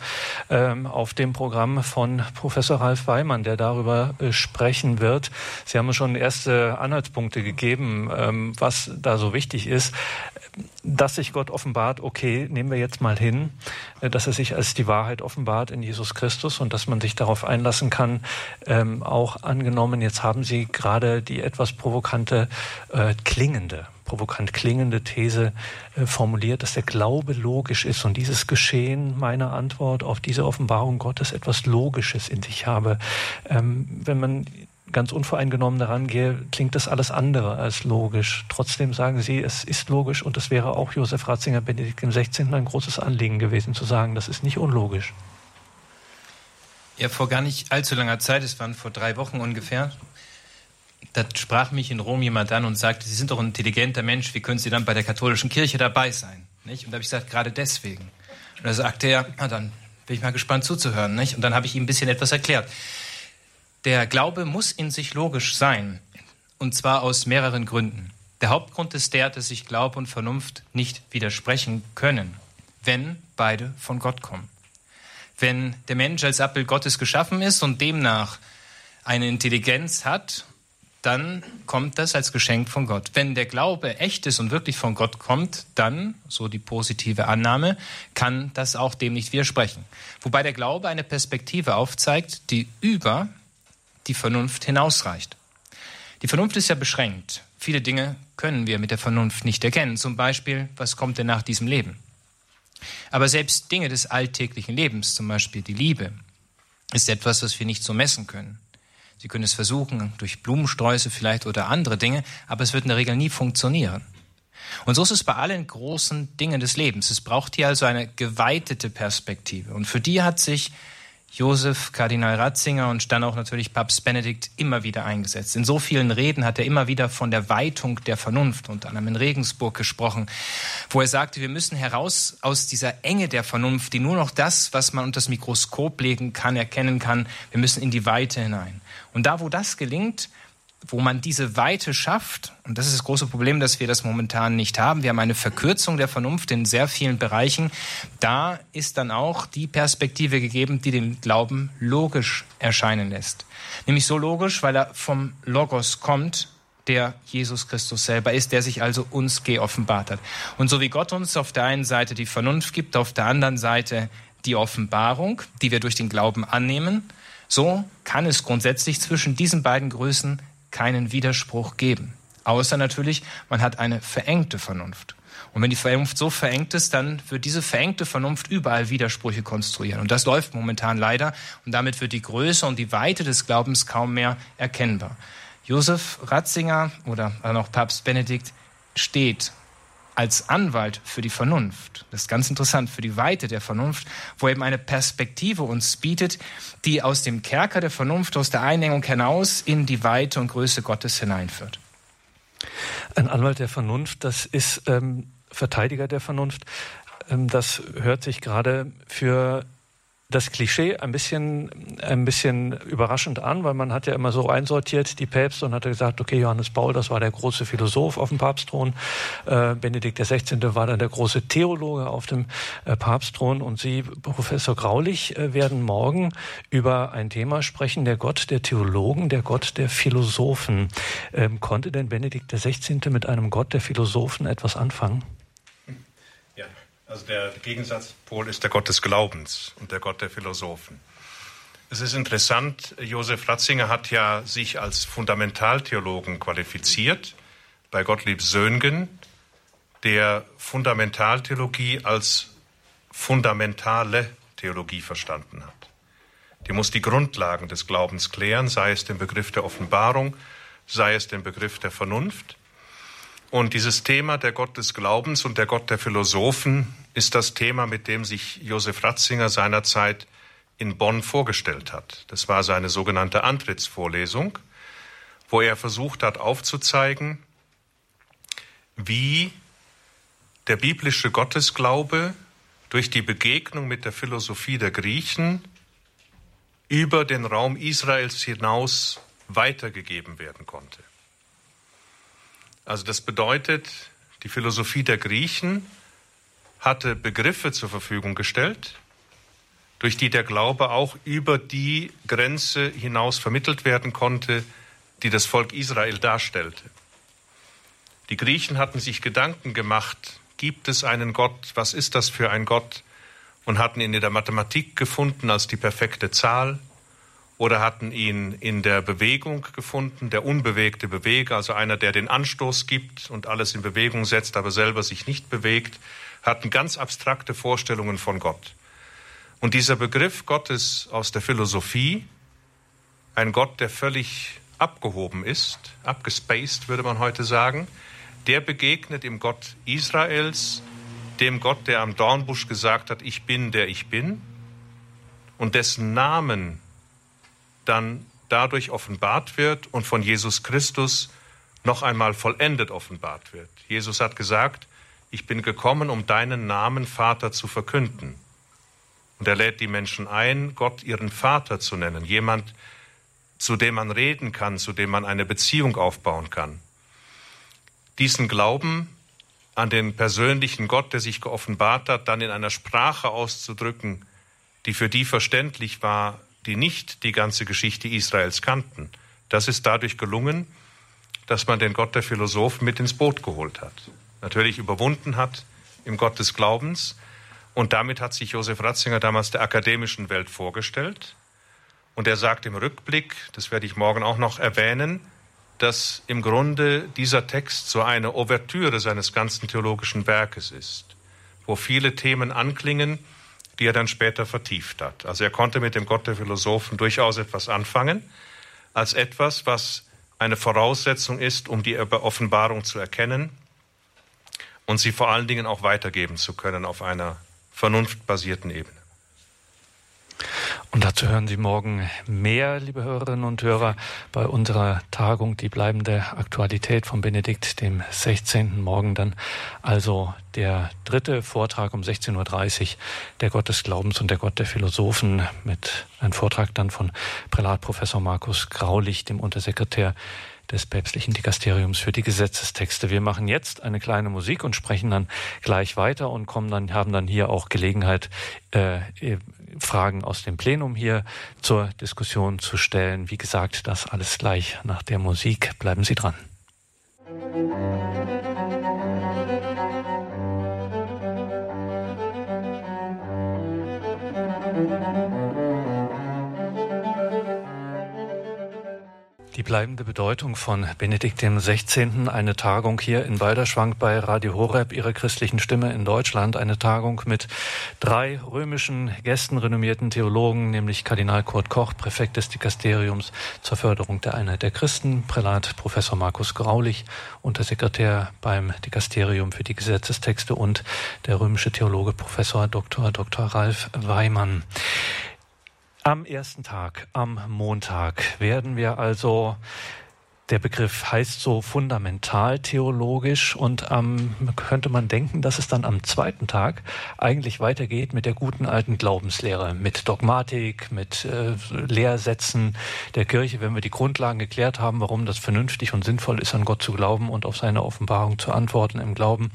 ähm, auf dem Programm von Professor Ralf Weimann, der darüber äh, sprechen wird. Sie haben schon erste Anhaltspunkte gegeben, ähm, was da so wichtig ist dass sich Gott offenbart, okay, nehmen wir jetzt mal hin, äh, dass er sich als die Wahrheit offenbart in Jesus Christus und dass man sich darauf einlassen kann, ähm, auch angenommen, jetzt haben Sie gerade die etwas provokante, äh, klingende, provokant klingende These äh, formuliert, dass der Glaube logisch ist und dieses Geschehen meiner Antwort auf diese Offenbarung Gottes etwas Logisches in sich habe. Ähm, wenn man ganz unvoreingenommen daran gehe, klingt das alles andere als logisch. Trotzdem sagen Sie, es ist logisch und es wäre auch Josef Ratzinger Benedikt 16. ein großes Anliegen gewesen zu sagen, das ist nicht unlogisch. Ja, vor gar nicht allzu langer Zeit, es waren vor drei Wochen ungefähr, da sprach mich in Rom jemand an und sagte, Sie sind doch ein intelligenter Mensch, wie können Sie dann bei der katholischen Kirche dabei sein? Nicht? Und da habe ich gesagt, gerade deswegen. Und da sagte er, na dann bin ich mal gespannt zuzuhören. Nicht? Und dann habe ich ihm ein bisschen etwas erklärt. Der Glaube muss in sich logisch sein, und zwar aus mehreren Gründen. Der Hauptgrund ist der, dass sich Glaube und Vernunft nicht widersprechen können, wenn beide von Gott kommen. Wenn der Mensch als Abbild Gottes geschaffen ist und demnach eine Intelligenz hat, dann kommt das als Geschenk von Gott. Wenn der Glaube echt ist und wirklich von Gott kommt, dann, so die positive Annahme, kann das auch dem nicht widersprechen. Wobei der Glaube eine Perspektive aufzeigt, die über die Vernunft hinausreicht. Die Vernunft ist ja beschränkt. Viele Dinge können wir mit der Vernunft nicht erkennen. Zum Beispiel, was kommt denn nach diesem Leben? Aber selbst Dinge des alltäglichen Lebens, zum Beispiel die Liebe, ist etwas, was wir nicht so messen können. Sie können es versuchen, durch Blumensträuße vielleicht oder andere Dinge, aber es wird in der Regel nie funktionieren. Und so ist es bei allen großen Dingen des Lebens. Es braucht hier also eine geweitete Perspektive. Und für die hat sich Josef, Kardinal Ratzinger und dann auch natürlich Papst Benedikt immer wieder eingesetzt. In so vielen Reden hat er immer wieder von der Weitung der Vernunft, unter anderem in Regensburg gesprochen, wo er sagte, wir müssen heraus aus dieser Enge der Vernunft, die nur noch das, was man unter das Mikroskop legen kann, erkennen kann, wir müssen in die Weite hinein. Und da, wo das gelingt, wo man diese Weite schafft, und das ist das große Problem, dass wir das momentan nicht haben, wir haben eine Verkürzung der Vernunft in sehr vielen Bereichen, da ist dann auch die Perspektive gegeben, die den Glauben logisch erscheinen lässt. Nämlich so logisch, weil er vom Logos kommt, der Jesus Christus selber ist, der sich also uns geoffenbart hat. Und so wie Gott uns auf der einen Seite die Vernunft gibt, auf der anderen Seite die Offenbarung, die wir durch den Glauben annehmen, so kann es grundsätzlich zwischen diesen beiden Größen keinen Widerspruch geben. Außer natürlich, man hat eine verengte Vernunft. Und wenn die Vernunft so verengt ist, dann wird diese verengte Vernunft überall Widersprüche konstruieren. Und das läuft momentan leider. Und damit wird die Größe und die Weite des Glaubens kaum mehr erkennbar. Josef Ratzinger oder auch Papst Benedikt steht als Anwalt für die Vernunft. Das ist ganz interessant, für die Weite der Vernunft, wo eben eine Perspektive uns bietet, die aus dem Kerker der Vernunft, aus der Einengung hinaus in die Weite und Größe Gottes hineinführt. Ein Anwalt der Vernunft, das ist ähm, Verteidiger der Vernunft. Ähm, das hört sich gerade für das Klischee ein bisschen, ein bisschen überraschend an, weil man hat ja immer so einsortiert, die Päpste, und hat gesagt, okay, Johannes Paul, das war der große Philosoph auf dem Papstthron, äh, Benedikt XVI. war dann der große Theologe auf dem äh, Papstthron und Sie, Professor Graulich, äh, werden morgen über ein Thema sprechen, der Gott der Theologen, der Gott der Philosophen. Ähm, konnte denn Benedikt XVI. mit einem Gott der Philosophen etwas anfangen? Also der Gegensatzpol ist der Gott des Glaubens und der Gott der Philosophen. Es ist interessant, Josef Ratzinger hat ja sich als Fundamentaltheologen qualifiziert bei Gottlieb Söhngen, der Fundamentaltheologie als fundamentale Theologie verstanden hat. Die muss die Grundlagen des Glaubens klären, sei es den Begriff der Offenbarung, sei es den Begriff der Vernunft. Und dieses Thema der Gott des Glaubens und der Gott der Philosophen ist das Thema, mit dem sich Josef Ratzinger seinerzeit in Bonn vorgestellt hat. Das war seine sogenannte Antrittsvorlesung, wo er versucht hat aufzuzeigen, wie der biblische Gottesglaube durch die Begegnung mit der Philosophie der Griechen über den Raum Israels hinaus weitergegeben werden konnte. Also das bedeutet, die Philosophie der Griechen hatte Begriffe zur Verfügung gestellt, durch die der Glaube auch über die Grenze hinaus vermittelt werden konnte, die das Volk Israel darstellte. Die Griechen hatten sich Gedanken gemacht, gibt es einen Gott, was ist das für ein Gott, und hatten ihn in der Mathematik gefunden als die perfekte Zahl, oder hatten ihn in der Bewegung gefunden, der unbewegte Beweger, also einer, der den Anstoß gibt und alles in Bewegung setzt, aber selber sich nicht bewegt, hatten ganz abstrakte Vorstellungen von Gott. Und dieser Begriff Gottes aus der Philosophie, ein Gott, der völlig abgehoben ist, abgespaced würde man heute sagen, der begegnet im Gott Israels, dem Gott, der am Dornbusch gesagt hat, ich bin, der ich bin, und dessen Namen dann dadurch offenbart wird und von Jesus Christus noch einmal vollendet offenbart wird. Jesus hat gesagt, ich bin gekommen, um deinen Namen Vater zu verkünden. Und er lädt die Menschen ein, Gott ihren Vater zu nennen, jemand, zu dem man reden kann, zu dem man eine Beziehung aufbauen kann. Diesen Glauben an den persönlichen Gott, der sich geoffenbart hat, dann in einer Sprache auszudrücken, die für die verständlich war, die nicht die ganze Geschichte Israels kannten. Das ist dadurch gelungen, dass man den Gott der Philosophen mit ins Boot geholt hat. Natürlich überwunden hat im Gott des Glaubens. Und damit hat sich Josef Ratzinger damals der akademischen Welt vorgestellt. Und er sagt im Rückblick, das werde ich morgen auch noch erwähnen, dass im Grunde dieser Text so eine Ouvertüre seines ganzen theologischen Werkes ist, wo viele Themen anklingen, die er dann später vertieft hat. Also er konnte mit dem Gott der Philosophen durchaus etwas anfangen, als etwas, was eine Voraussetzung ist, um die Offenbarung zu erkennen und sie vor allen Dingen auch weitergeben zu können auf einer vernunftbasierten Ebene. Und dazu hören Sie morgen mehr, liebe Hörerinnen und Hörer, bei unserer Tagung die bleibende Aktualität von Benedikt dem 16. Morgen dann also der dritte Vortrag um 16.30 Uhr, der Gott des Glaubens und der Gott der Philosophen mit einem Vortrag dann von Prälat Professor Markus Graulich, dem Untersekretär des päpstlichen Dikasteriums für die Gesetzestexte. Wir machen jetzt eine kleine Musik und sprechen dann gleich weiter und kommen dann, haben dann hier auch Gelegenheit, äh, Fragen aus dem Plenum hier zur Diskussion zu stellen. Wie gesagt, das alles gleich nach der Musik. Bleiben Sie dran. Die bleibende Bedeutung von Benedikt XVI., eine Tagung hier in Balderschwang bei Radio Horeb, ihrer christlichen Stimme in Deutschland, eine Tagung mit drei römischen Gästen, renommierten Theologen, nämlich Kardinal Kurt Koch, Präfekt des Dikasteriums zur Förderung der Einheit der Christen, Prälat Professor Markus Graulich, Untersekretär beim Dikasterium für die Gesetzestexte und der römische Theologe Professor Dr. Dr. Ralf Weimann. Am ersten Tag, am Montag, werden wir also der Begriff heißt so fundamental theologisch und ähm, könnte man denken, dass es dann am zweiten Tag eigentlich weitergeht mit der guten alten Glaubenslehre, mit Dogmatik, mit äh, Lehrsätzen der Kirche, wenn wir die Grundlagen geklärt haben, warum das vernünftig und sinnvoll ist, an Gott zu glauben und auf seine Offenbarung zu antworten im Glauben,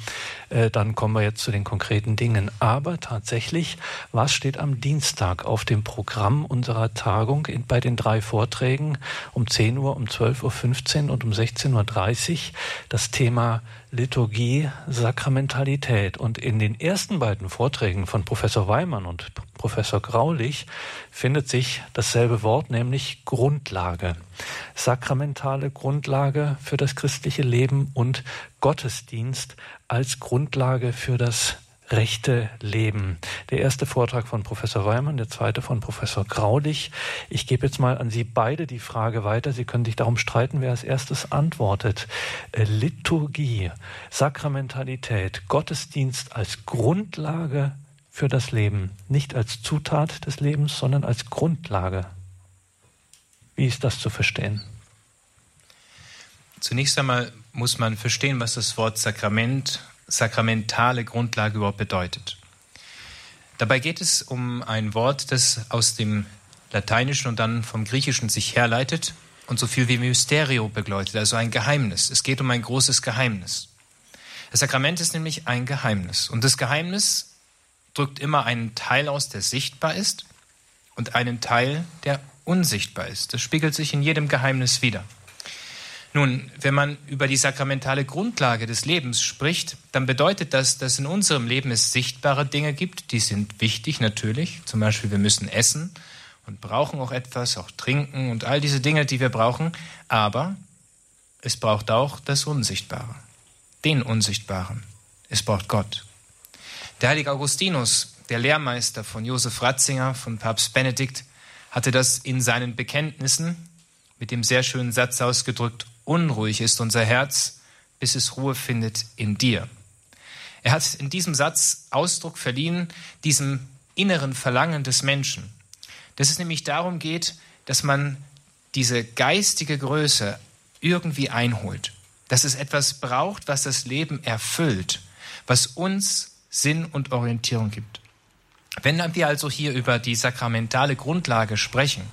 äh, dann kommen wir jetzt zu den konkreten Dingen. Aber tatsächlich, was steht am Dienstag auf dem Programm unserer Tagung in, bei den drei Vorträgen um 10 Uhr, um 12 Uhr, 15 15 und um 16.30 Uhr das Thema Liturgie, Sakramentalität. Und in den ersten beiden Vorträgen von Professor Weimann und Professor Graulich findet sich dasselbe Wort, nämlich Grundlage. Sakramentale Grundlage für das christliche Leben und Gottesdienst als Grundlage für das rechte Leben. Der erste Vortrag von Professor Weimann, der zweite von Professor Graulich. Ich gebe jetzt mal an Sie beide die Frage weiter. Sie können sich darum streiten, wer als erstes antwortet. Äh, Liturgie, Sakramentalität, Gottesdienst als Grundlage für das Leben, nicht als Zutat des Lebens, sondern als Grundlage. Wie ist das zu verstehen? Zunächst einmal muss man verstehen, was das Wort Sakrament sakramentale Grundlage überhaupt bedeutet. Dabei geht es um ein Wort, das aus dem Lateinischen und dann vom Griechischen sich herleitet und so viel wie Mysterio begleitet, also ein Geheimnis. Es geht um ein großes Geheimnis. Das Sakrament ist nämlich ein Geheimnis. Und das Geheimnis drückt immer einen Teil aus, der sichtbar ist und einen Teil, der unsichtbar ist. Das spiegelt sich in jedem Geheimnis wieder. Nun, wenn man über die sakramentale Grundlage des Lebens spricht, dann bedeutet das, dass in unserem Leben es sichtbare Dinge gibt, die sind wichtig natürlich. Zum Beispiel, wir müssen essen und brauchen auch etwas, auch trinken und all diese Dinge, die wir brauchen. Aber es braucht auch das Unsichtbare, den Unsichtbaren. Es braucht Gott. Der heilige Augustinus, der Lehrmeister von Josef Ratzinger, von Papst Benedikt, hatte das in seinen Bekenntnissen mit dem sehr schönen Satz ausgedrückt, unruhig ist unser Herz, bis es Ruhe findet in dir. Er hat in diesem Satz Ausdruck verliehen, diesem inneren Verlangen des Menschen, dass es nämlich darum geht, dass man diese geistige Größe irgendwie einholt, dass es etwas braucht, was das Leben erfüllt, was uns Sinn und Orientierung gibt. Wenn wir also hier über die sakramentale Grundlage sprechen,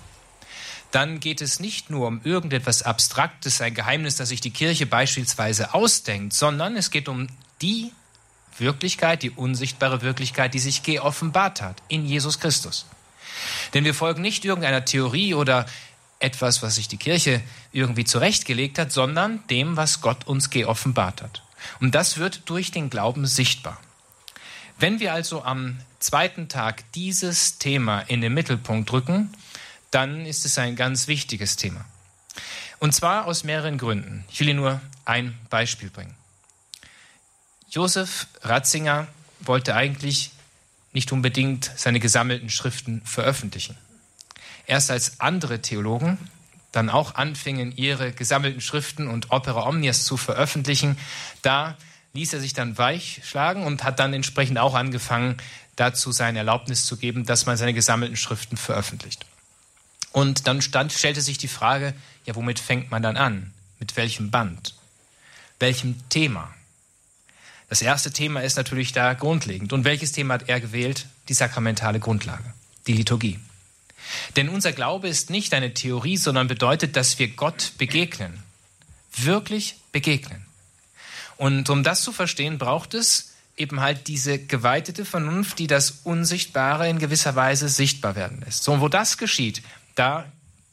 dann geht es nicht nur um irgendetwas Abstraktes, ein Geheimnis, das sich die Kirche beispielsweise ausdenkt, sondern es geht um die Wirklichkeit, die unsichtbare Wirklichkeit, die sich geoffenbart hat in Jesus Christus. Denn wir folgen nicht irgendeiner Theorie oder etwas, was sich die Kirche irgendwie zurechtgelegt hat, sondern dem, was Gott uns geoffenbart hat. Und das wird durch den Glauben sichtbar. Wenn wir also am zweiten Tag dieses Thema in den Mittelpunkt rücken, dann ist es ein ganz wichtiges Thema. Und zwar aus mehreren Gründen. Ich will Ihnen nur ein Beispiel bringen. Josef Ratzinger wollte eigentlich nicht unbedingt seine gesammelten Schriften veröffentlichen. Erst als andere Theologen dann auch anfingen, ihre gesammelten Schriften und Opera Omnias zu veröffentlichen, da ließ er sich dann weichschlagen und hat dann entsprechend auch angefangen, dazu seine Erlaubnis zu geben, dass man seine gesammelten Schriften veröffentlicht. Und dann stand, stellte sich die Frage, ja, womit fängt man dann an? Mit welchem Band? Welchem Thema? Das erste Thema ist natürlich da grundlegend. Und welches Thema hat er gewählt? Die sakramentale Grundlage, die Liturgie. Denn unser Glaube ist nicht eine Theorie, sondern bedeutet, dass wir Gott begegnen. Wirklich begegnen. Und um das zu verstehen, braucht es eben halt diese geweitete Vernunft, die das Unsichtbare in gewisser Weise sichtbar werden lässt. So, und wo das geschieht, da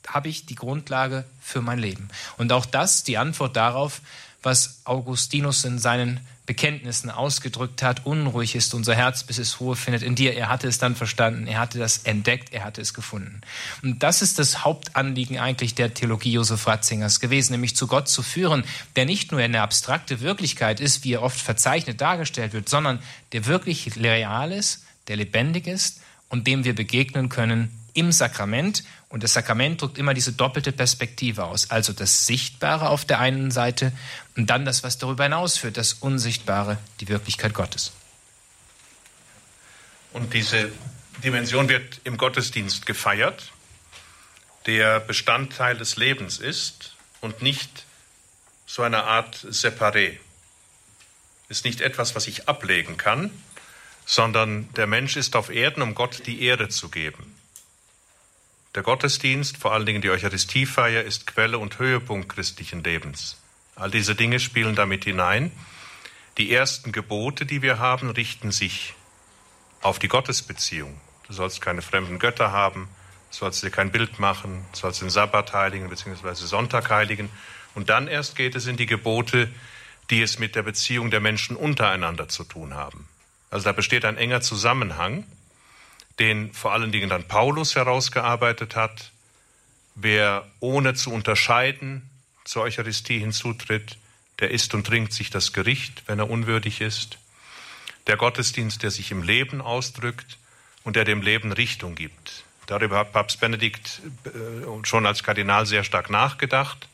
habe ich die Grundlage für mein Leben. Und auch das, die Antwort darauf, was Augustinus in seinen Bekenntnissen ausgedrückt hat, unruhig ist unser Herz, bis es Ruhe findet in dir. Er hatte es dann verstanden, er hatte das entdeckt, er hatte es gefunden. Und das ist das Hauptanliegen eigentlich der Theologie Josef Ratzingers gewesen, nämlich zu Gott zu führen, der nicht nur eine abstrakte Wirklichkeit ist, wie er oft verzeichnet dargestellt wird, sondern der wirklich real ist, der lebendig ist und dem wir begegnen können im Sakrament. Und das Sakrament drückt immer diese doppelte Perspektive aus. Also das Sichtbare auf der einen Seite und dann das, was darüber hinausführt, das Unsichtbare, die Wirklichkeit Gottes. Und diese Dimension wird im Gottesdienst gefeiert, der Bestandteil des Lebens ist und nicht so eine Art Separé. Ist nicht etwas, was ich ablegen kann, sondern der Mensch ist auf Erden, um Gott die Ehre zu geben. Der Gottesdienst, vor allen Dingen die Eucharistiefeier, ist Quelle und Höhepunkt christlichen Lebens. All diese Dinge spielen damit hinein. Die ersten Gebote, die wir haben, richten sich auf die Gottesbeziehung. Du sollst keine fremden Götter haben, sollst dir kein Bild machen, sollst den Sabbat heiligen bzw. Sonntag heiligen. Und dann erst geht es in die Gebote, die es mit der Beziehung der Menschen untereinander zu tun haben. Also da besteht ein enger Zusammenhang den vor allen Dingen dann Paulus herausgearbeitet hat. Wer ohne zu unterscheiden zur Eucharistie hinzutritt, der isst und trinkt sich das Gericht, wenn er unwürdig ist. Der Gottesdienst, der sich im Leben ausdrückt und der dem Leben Richtung gibt. Darüber hat Papst Benedikt äh, schon als Kardinal sehr stark nachgedacht.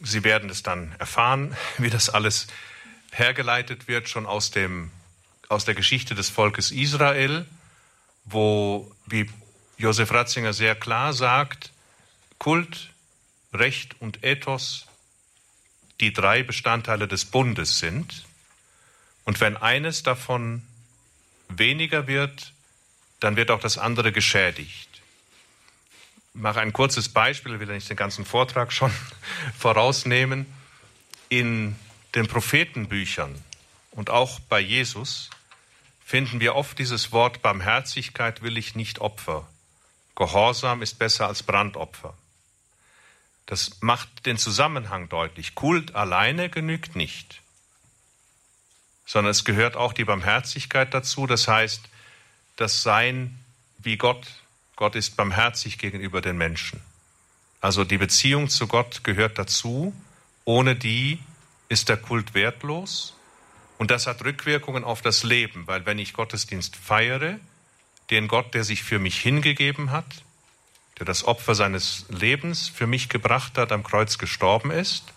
Sie werden es dann erfahren, wie das alles hergeleitet wird, schon aus, dem, aus der Geschichte des Volkes Israel wo, wie Josef Ratzinger sehr klar sagt, Kult, Recht und Ethos die drei Bestandteile des Bundes sind. Und wenn eines davon weniger wird, dann wird auch das andere geschädigt. Ich mache ein kurzes Beispiel, will nicht den ganzen Vortrag schon vorausnehmen. In den Prophetenbüchern und auch bei Jesus finden wir oft dieses Wort Barmherzigkeit will ich nicht Opfer. Gehorsam ist besser als Brandopfer. Das macht den Zusammenhang deutlich. Kult alleine genügt nicht, sondern es gehört auch die Barmherzigkeit dazu. Das heißt, das Sein wie Gott. Gott ist barmherzig gegenüber den Menschen. Also die Beziehung zu Gott gehört dazu. Ohne die ist der Kult wertlos und das hat Rückwirkungen auf das Leben, weil wenn ich Gottesdienst feiere, den Gott, der sich für mich hingegeben hat, der das Opfer seines Lebens für mich gebracht hat, am Kreuz gestorben ist,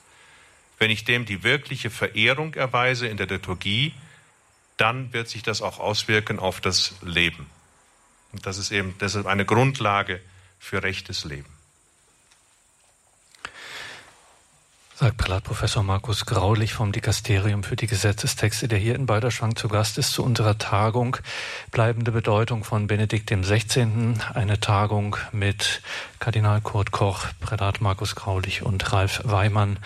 wenn ich dem die wirkliche Verehrung erweise in der Liturgie, dann wird sich das auch auswirken auf das Leben. Und das ist eben deshalb eine Grundlage für rechtes Leben. Sagt Prälatprofessor Markus Graulich vom Dikasterium für die Gesetzestexte, der hier in Balderschwang zu Gast ist, zu unserer Tagung Bleibende Bedeutung von Benedikt XVI. Eine Tagung mit Kardinal Kurt Koch, Prälat Markus Graulich und Ralf Weimann.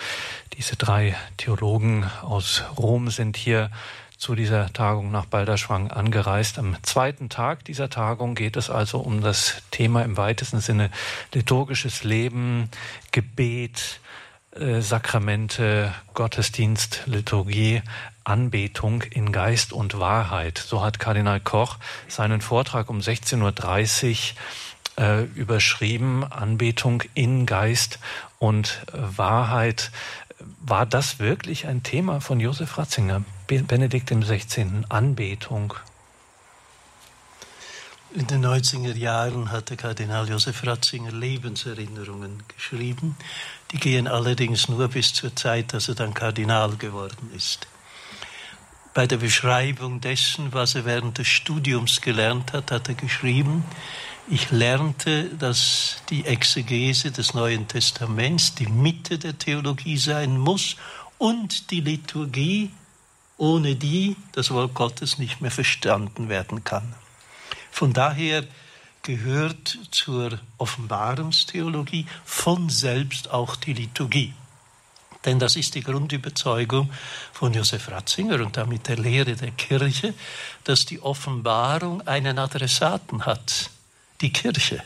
Diese drei Theologen aus Rom sind hier zu dieser Tagung nach Balderschwang angereist. Am zweiten Tag dieser Tagung geht es also um das Thema im weitesten Sinne liturgisches Leben, Gebet, Sakramente, Gottesdienst, Liturgie, Anbetung in Geist und Wahrheit. So hat Kardinal Koch seinen Vortrag um 16.30 Uhr äh, überschrieben, Anbetung in Geist und Wahrheit. War das wirklich ein Thema von Josef Ratzinger, Benedikt XVI., Anbetung? In den 90er Jahren hatte Kardinal Josef Ratzinger Lebenserinnerungen geschrieben. Die gehen allerdings nur bis zur Zeit, dass er dann Kardinal geworden ist. Bei der Beschreibung dessen, was er während des Studiums gelernt hat, hat er geschrieben, ich lernte, dass die Exegese des Neuen Testaments die Mitte der Theologie sein muss und die Liturgie, ohne die das Wort Gottes nicht mehr verstanden werden kann. Von daher gehört zur Offenbarungstheologie von selbst auch die Liturgie. Denn das ist die Grundüberzeugung von Josef Ratzinger und damit der Lehre der Kirche, dass die Offenbarung einen Adressaten hat die Kirche.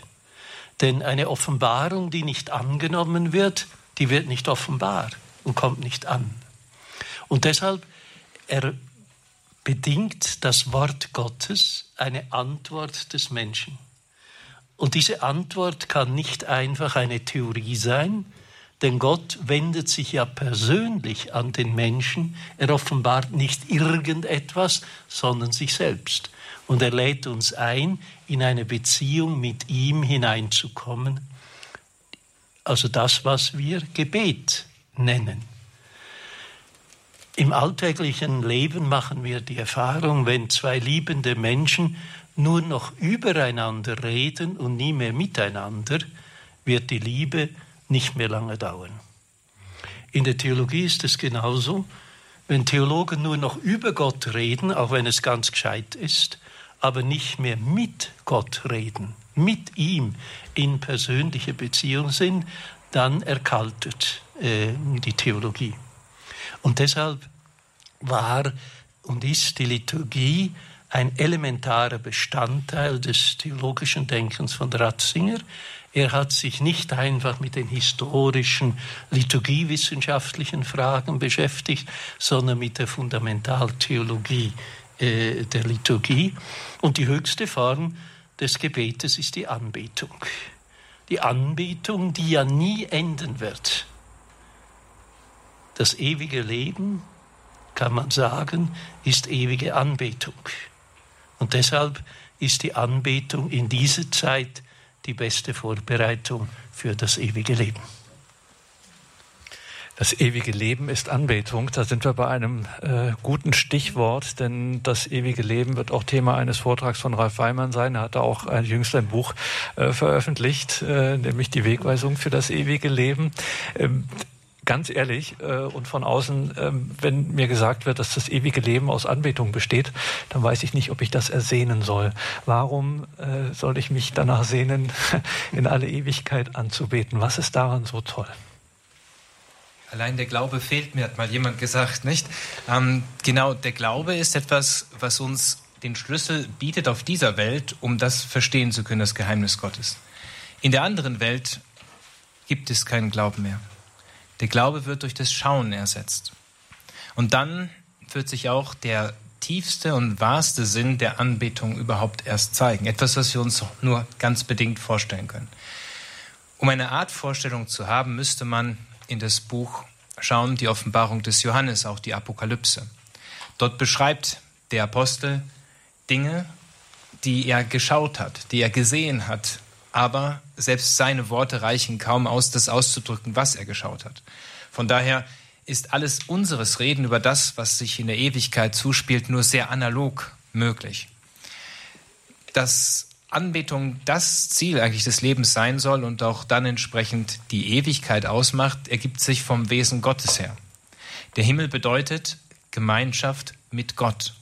Denn eine Offenbarung, die nicht angenommen wird, die wird nicht offenbar und kommt nicht an. Und deshalb bedingt das Wort Gottes eine Antwort des Menschen. Und diese Antwort kann nicht einfach eine Theorie sein, denn Gott wendet sich ja persönlich an den Menschen. Er offenbart nicht irgendetwas, sondern sich selbst. Und er lädt uns ein, in eine Beziehung mit ihm hineinzukommen. Also das, was wir Gebet nennen. Im alltäglichen Leben machen wir die Erfahrung, wenn zwei liebende Menschen nur noch übereinander reden und nie mehr miteinander, wird die Liebe nicht mehr lange dauern. In der Theologie ist es genauso. Wenn Theologen nur noch über Gott reden, auch wenn es ganz gescheit ist, aber nicht mehr mit Gott reden, mit ihm in persönliche Beziehung sind, dann erkaltet äh, die Theologie. Und deshalb war und ist die Liturgie ein elementarer Bestandteil des theologischen Denkens von Ratzinger. Er hat sich nicht einfach mit den historischen, liturgiewissenschaftlichen Fragen beschäftigt, sondern mit der Fundamentaltheologie äh, der Liturgie. Und die höchste Form des Gebetes ist die Anbetung. Die Anbetung, die ja nie enden wird. Das ewige Leben, kann man sagen, ist ewige Anbetung. Und deshalb ist die Anbetung in dieser Zeit die beste Vorbereitung für das ewige Leben. Das ewige Leben ist Anbetung. Da sind wir bei einem äh, guten Stichwort, denn das ewige Leben wird auch Thema eines Vortrags von Ralf Weimann sein. Er hat da auch ein, jüngst ein Buch äh, veröffentlicht, äh, nämlich die Wegweisung für das ewige Leben. Ähm, ganz ehrlich äh, und von außen, ähm, wenn mir gesagt wird, dass das ewige Leben aus Anbetung besteht, dann weiß ich nicht, ob ich das ersehnen soll. Warum äh, soll ich mich danach sehnen, in alle Ewigkeit anzubeten? Was ist daran so toll? Allein der Glaube fehlt mir, hat mal jemand gesagt, nicht? Ähm, genau, der Glaube ist etwas, was uns den Schlüssel bietet auf dieser Welt, um das verstehen zu können, das Geheimnis Gottes. In der anderen Welt gibt es keinen Glauben mehr. Der Glaube wird durch das Schauen ersetzt. Und dann wird sich auch der tiefste und wahrste Sinn der Anbetung überhaupt erst zeigen. Etwas, was wir uns nur ganz bedingt vorstellen können. Um eine Art Vorstellung zu haben, müsste man in das Buch schauen, die Offenbarung des Johannes, auch die Apokalypse. Dort beschreibt der Apostel Dinge, die er geschaut hat, die er gesehen hat, aber selbst seine Worte reichen kaum aus, das auszudrücken, was er geschaut hat. Von daher ist alles unseres Reden über das, was sich in der Ewigkeit zuspielt, nur sehr analog möglich. Das Anbetung das Ziel eigentlich des Lebens sein soll und auch dann entsprechend die Ewigkeit ausmacht, ergibt sich vom Wesen Gottes her. Der Himmel bedeutet Gemeinschaft mit Gott.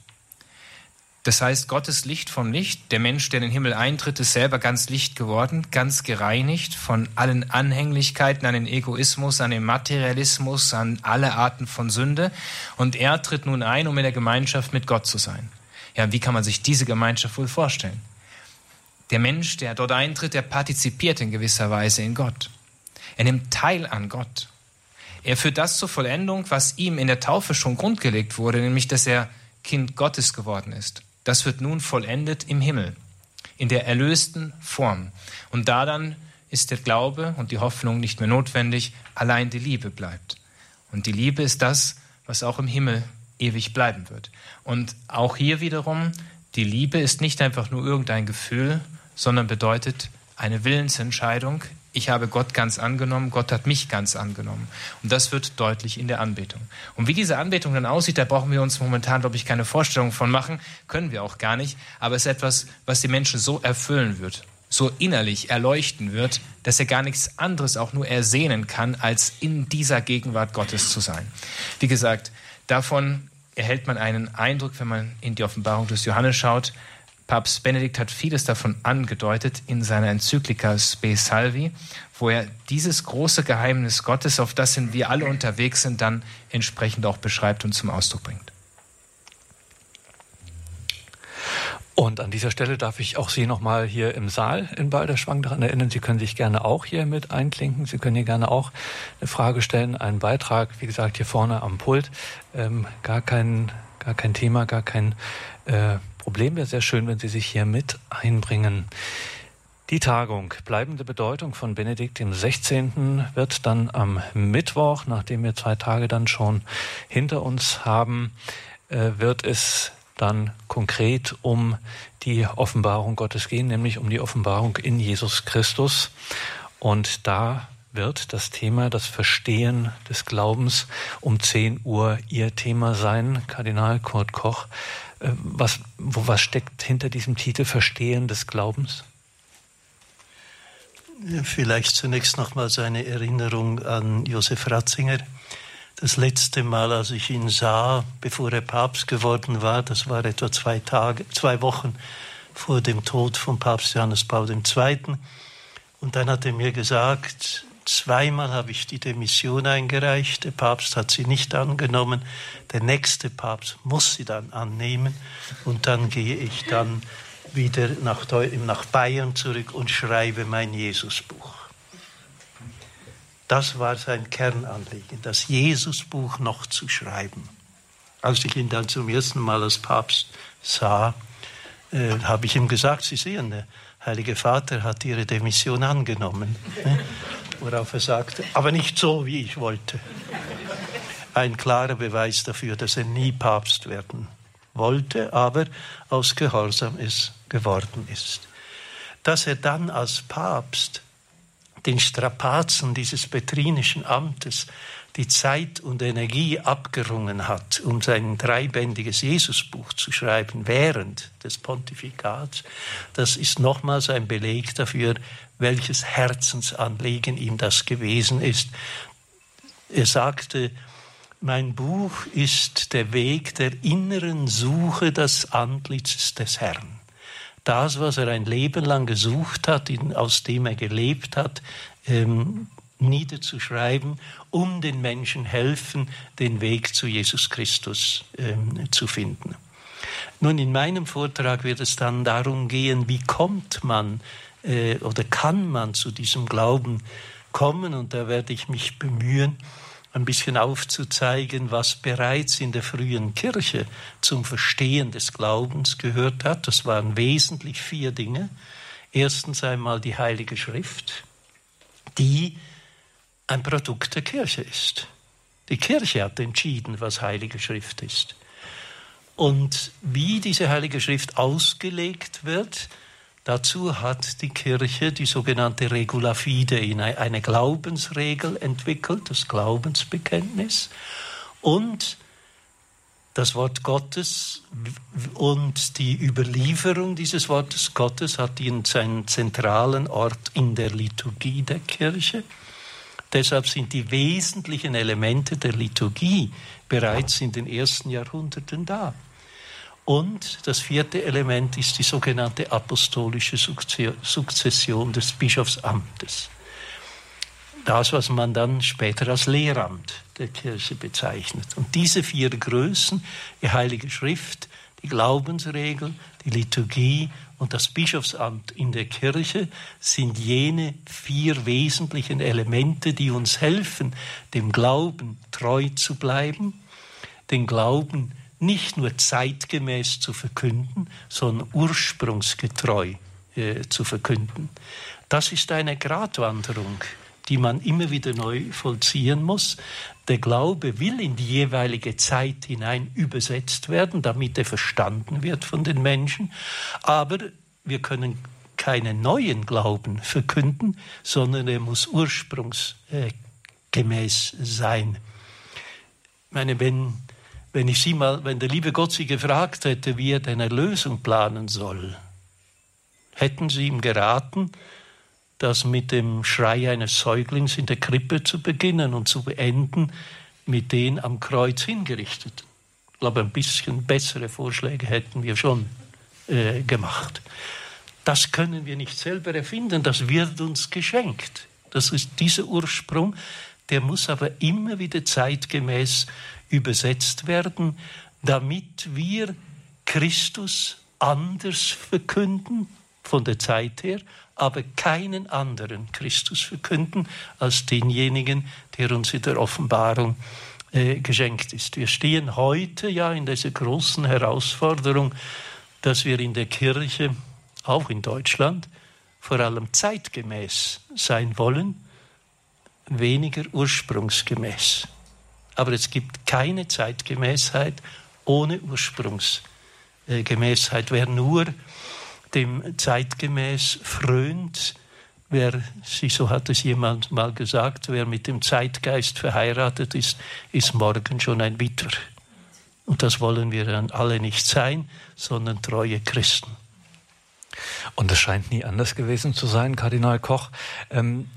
Das heißt, Gottes Licht vom Licht, der Mensch, der in den Himmel eintritt, ist selber ganz Licht geworden, ganz gereinigt von allen Anhänglichkeiten an den Egoismus, an den Materialismus, an alle Arten von Sünde. Und er tritt nun ein, um in der Gemeinschaft mit Gott zu sein. Ja, wie kann man sich diese Gemeinschaft wohl vorstellen? Der Mensch, der dort eintritt, der partizipiert in gewisser Weise in Gott. Er nimmt teil an Gott. Er führt das zur Vollendung, was ihm in der Taufe schon grundgelegt wurde, nämlich dass er Kind Gottes geworden ist. Das wird nun vollendet im Himmel, in der erlösten Form. Und da dann ist der Glaube und die Hoffnung nicht mehr notwendig, allein die Liebe bleibt. Und die Liebe ist das, was auch im Himmel ewig bleiben wird. Und auch hier wiederum, die Liebe ist nicht einfach nur irgendein Gefühl, sondern bedeutet eine Willensentscheidung, Ich habe Gott ganz angenommen, Gott hat mich ganz angenommen. Und das wird deutlich in der Anbetung. Und wie diese Anbetung dann aussieht, da brauchen wir uns momentan, glaube ich, keine Vorstellung von machen, können wir auch gar nicht. Aber es ist etwas, was die Menschen so erfüllen wird, so innerlich erleuchten wird, dass er gar nichts anderes auch nur ersehnen kann, als in dieser Gegenwart Gottes zu sein. Wie gesagt, davon erhält man einen Eindruck, wenn man in die Offenbarung des Johannes schaut. Papst Benedikt hat vieles davon angedeutet in seiner Enzyklika Spe Salvi, wo er dieses große Geheimnis Gottes, auf das wir alle unterwegs sind, dann entsprechend auch beschreibt und zum Ausdruck bringt. Und an dieser Stelle darf ich auch Sie nochmal hier im Saal in Balderschwang daran erinnern. Sie können sich gerne auch hier mit einklinken. Sie können hier gerne auch eine Frage stellen, einen Beitrag. Wie gesagt, hier vorne am Pult. Ähm, gar, kein, gar kein Thema, gar kein äh, Problem. Wäre sehr schön, wenn Sie sich hier mit einbringen. Die Tagung Bleibende Bedeutung von Benedikt dem 16. wird dann am Mittwoch, nachdem wir zwei Tage dann schon hinter uns haben, äh, wird es dann konkret um die Offenbarung Gottes gehen, nämlich um die Offenbarung in Jesus Christus. Und da wird das Thema, das Verstehen des Glaubens um 10 Uhr Ihr Thema sein. Kardinal Kurt Koch, was, wo, was steckt hinter diesem Titel Verstehen des Glaubens? Vielleicht zunächst nochmal seine Erinnerung an Josef Ratzinger das letzte Mal, als ich ihn sah, bevor er Papst geworden war, das war etwa zwei Tage, zwei Wochen vor dem Tod von Papst Johannes Paul II. Und dann hat er mir gesagt, zweimal habe ich die Demission eingereicht, der Papst hat sie nicht angenommen, der nächste Papst muss sie dann annehmen und dann gehe ich dann wieder nach, nach Bayern zurück und schreibe mein Jesusbuch. Das war sein Kernanliegen, das Jesusbuch noch zu schreiben. Als ich ihn dann zum ersten Mal als Papst sah, äh, habe ich ihm gesagt, Sie sehen, der Heilige Vater hat Ihre Demission angenommen. Worauf er sagte, aber nicht so, wie ich wollte. Ein klarer Beweis dafür, dass er nie Papst werden wollte, aber aus Gehorsam es geworden ist. Dass er dann als Papst den Strapazen dieses petrinischen Amtes die Zeit und Energie abgerungen hat, um sein dreibändiges Jesusbuch zu schreiben während des Pontifikats, das ist nochmals ein Beleg dafür, welches Herzensanliegen ihm das gewesen ist. Er sagte, mein Buch ist der Weg der inneren Suche des Antlitzes des Herrn das, was er ein Leben lang gesucht hat, aus dem er gelebt hat, ähm, niederzuschreiben, um den Menschen helfen, den Weg zu Jesus Christus ähm, zu finden. Nun, in meinem Vortrag wird es dann darum gehen, wie kommt man äh, oder kann man zu diesem Glauben kommen, und da werde ich mich bemühen, ein bisschen aufzuzeigen, was bereits in der frühen Kirche zum Verstehen des Glaubens gehört hat. Das waren wesentlich vier Dinge. Erstens einmal die Heilige Schrift, die ein Produkt der Kirche ist. Die Kirche hat entschieden, was Heilige Schrift ist. Und wie diese Heilige Schrift ausgelegt wird, Dazu hat die Kirche die sogenannte Regula Fidei, eine Glaubensregel entwickelt, das Glaubensbekenntnis. Und das Wort Gottes und die Überlieferung dieses Wortes Gottes hat seinen zentralen Ort in der Liturgie der Kirche. Deshalb sind die wesentlichen Elemente der Liturgie bereits in den ersten Jahrhunderten da. Und das vierte Element ist die sogenannte apostolische Sukzession des Bischofsamtes. Das, was man dann später als Lehramt der Kirche bezeichnet. Und diese vier Größen, die Heilige Schrift, die Glaubensregel, die Liturgie und das Bischofsamt in der Kirche sind jene vier wesentlichen Elemente, die uns helfen, dem Glauben treu zu bleiben, den Glauben nicht nur zeitgemäß zu verkünden, sondern ursprungsgetreu äh, zu verkünden. Das ist eine Gratwanderung, die man immer wieder neu vollziehen muss. Der Glaube will in die jeweilige Zeit hinein übersetzt werden, damit er verstanden wird von den Menschen. Aber wir können keinen neuen Glauben verkünden, sondern er muss ursprungsgemäß sein. Ich meine, wenn, wenn ich Sie mal, wenn der liebe Gott Sie gefragt hätte, wie er denn Erlösung planen soll, hätten Sie ihm geraten, das mit dem Schrei eines Säuglings in der Krippe zu beginnen und zu beenden mit den am Kreuz hingerichteten. Ich glaube, ein bisschen bessere Vorschläge hätten wir schon äh, gemacht. Das können wir nicht selber erfinden, das wird uns geschenkt. Das ist dieser Ursprung, der muss aber immer wieder zeitgemäß übersetzt werden, damit wir Christus anders verkünden von der Zeit her, aber keinen anderen Christus verkünden als denjenigen, der uns in der Offenbarung äh, geschenkt ist. Wir stehen heute ja in dieser großen Herausforderung, dass wir in der Kirche, auch in Deutschland, vor allem zeitgemäß sein wollen, weniger ursprungsgemäß. Aber es gibt keine Zeitgemäßheit ohne Ursprungsgemäßheit. Wer nur dem zeitgemäß frönt, wer, so hat es jemand mal gesagt, wer mit dem Zeitgeist verheiratet ist, ist morgen schon ein Witwer. Und das wollen wir dann alle nicht sein, sondern treue Christen. Und es scheint nie anders gewesen zu sein, Kardinal Koch. Ähm,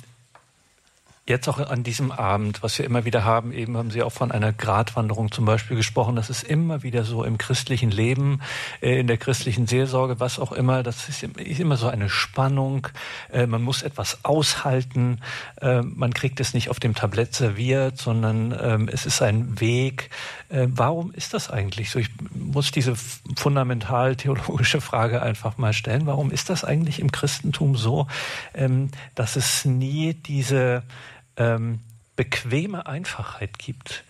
Jetzt auch an diesem Abend, was wir immer wieder haben, eben haben Sie auch von einer Gratwanderung zum Beispiel gesprochen. Das ist immer wieder so im christlichen Leben, äh, in der christlichen Seelsorge, was auch immer. Das ist immer so eine Spannung. Äh, man muss etwas aushalten. Äh, man kriegt es nicht auf dem Tablett serviert, sondern ähm, es ist ein Weg. Warum ist das eigentlich so? Ich muss diese fundamental theologische Frage einfach mal stellen. Warum ist das eigentlich im Christentum so, ähm, dass es nie diese ähm, bequeme Einfachheit gibt,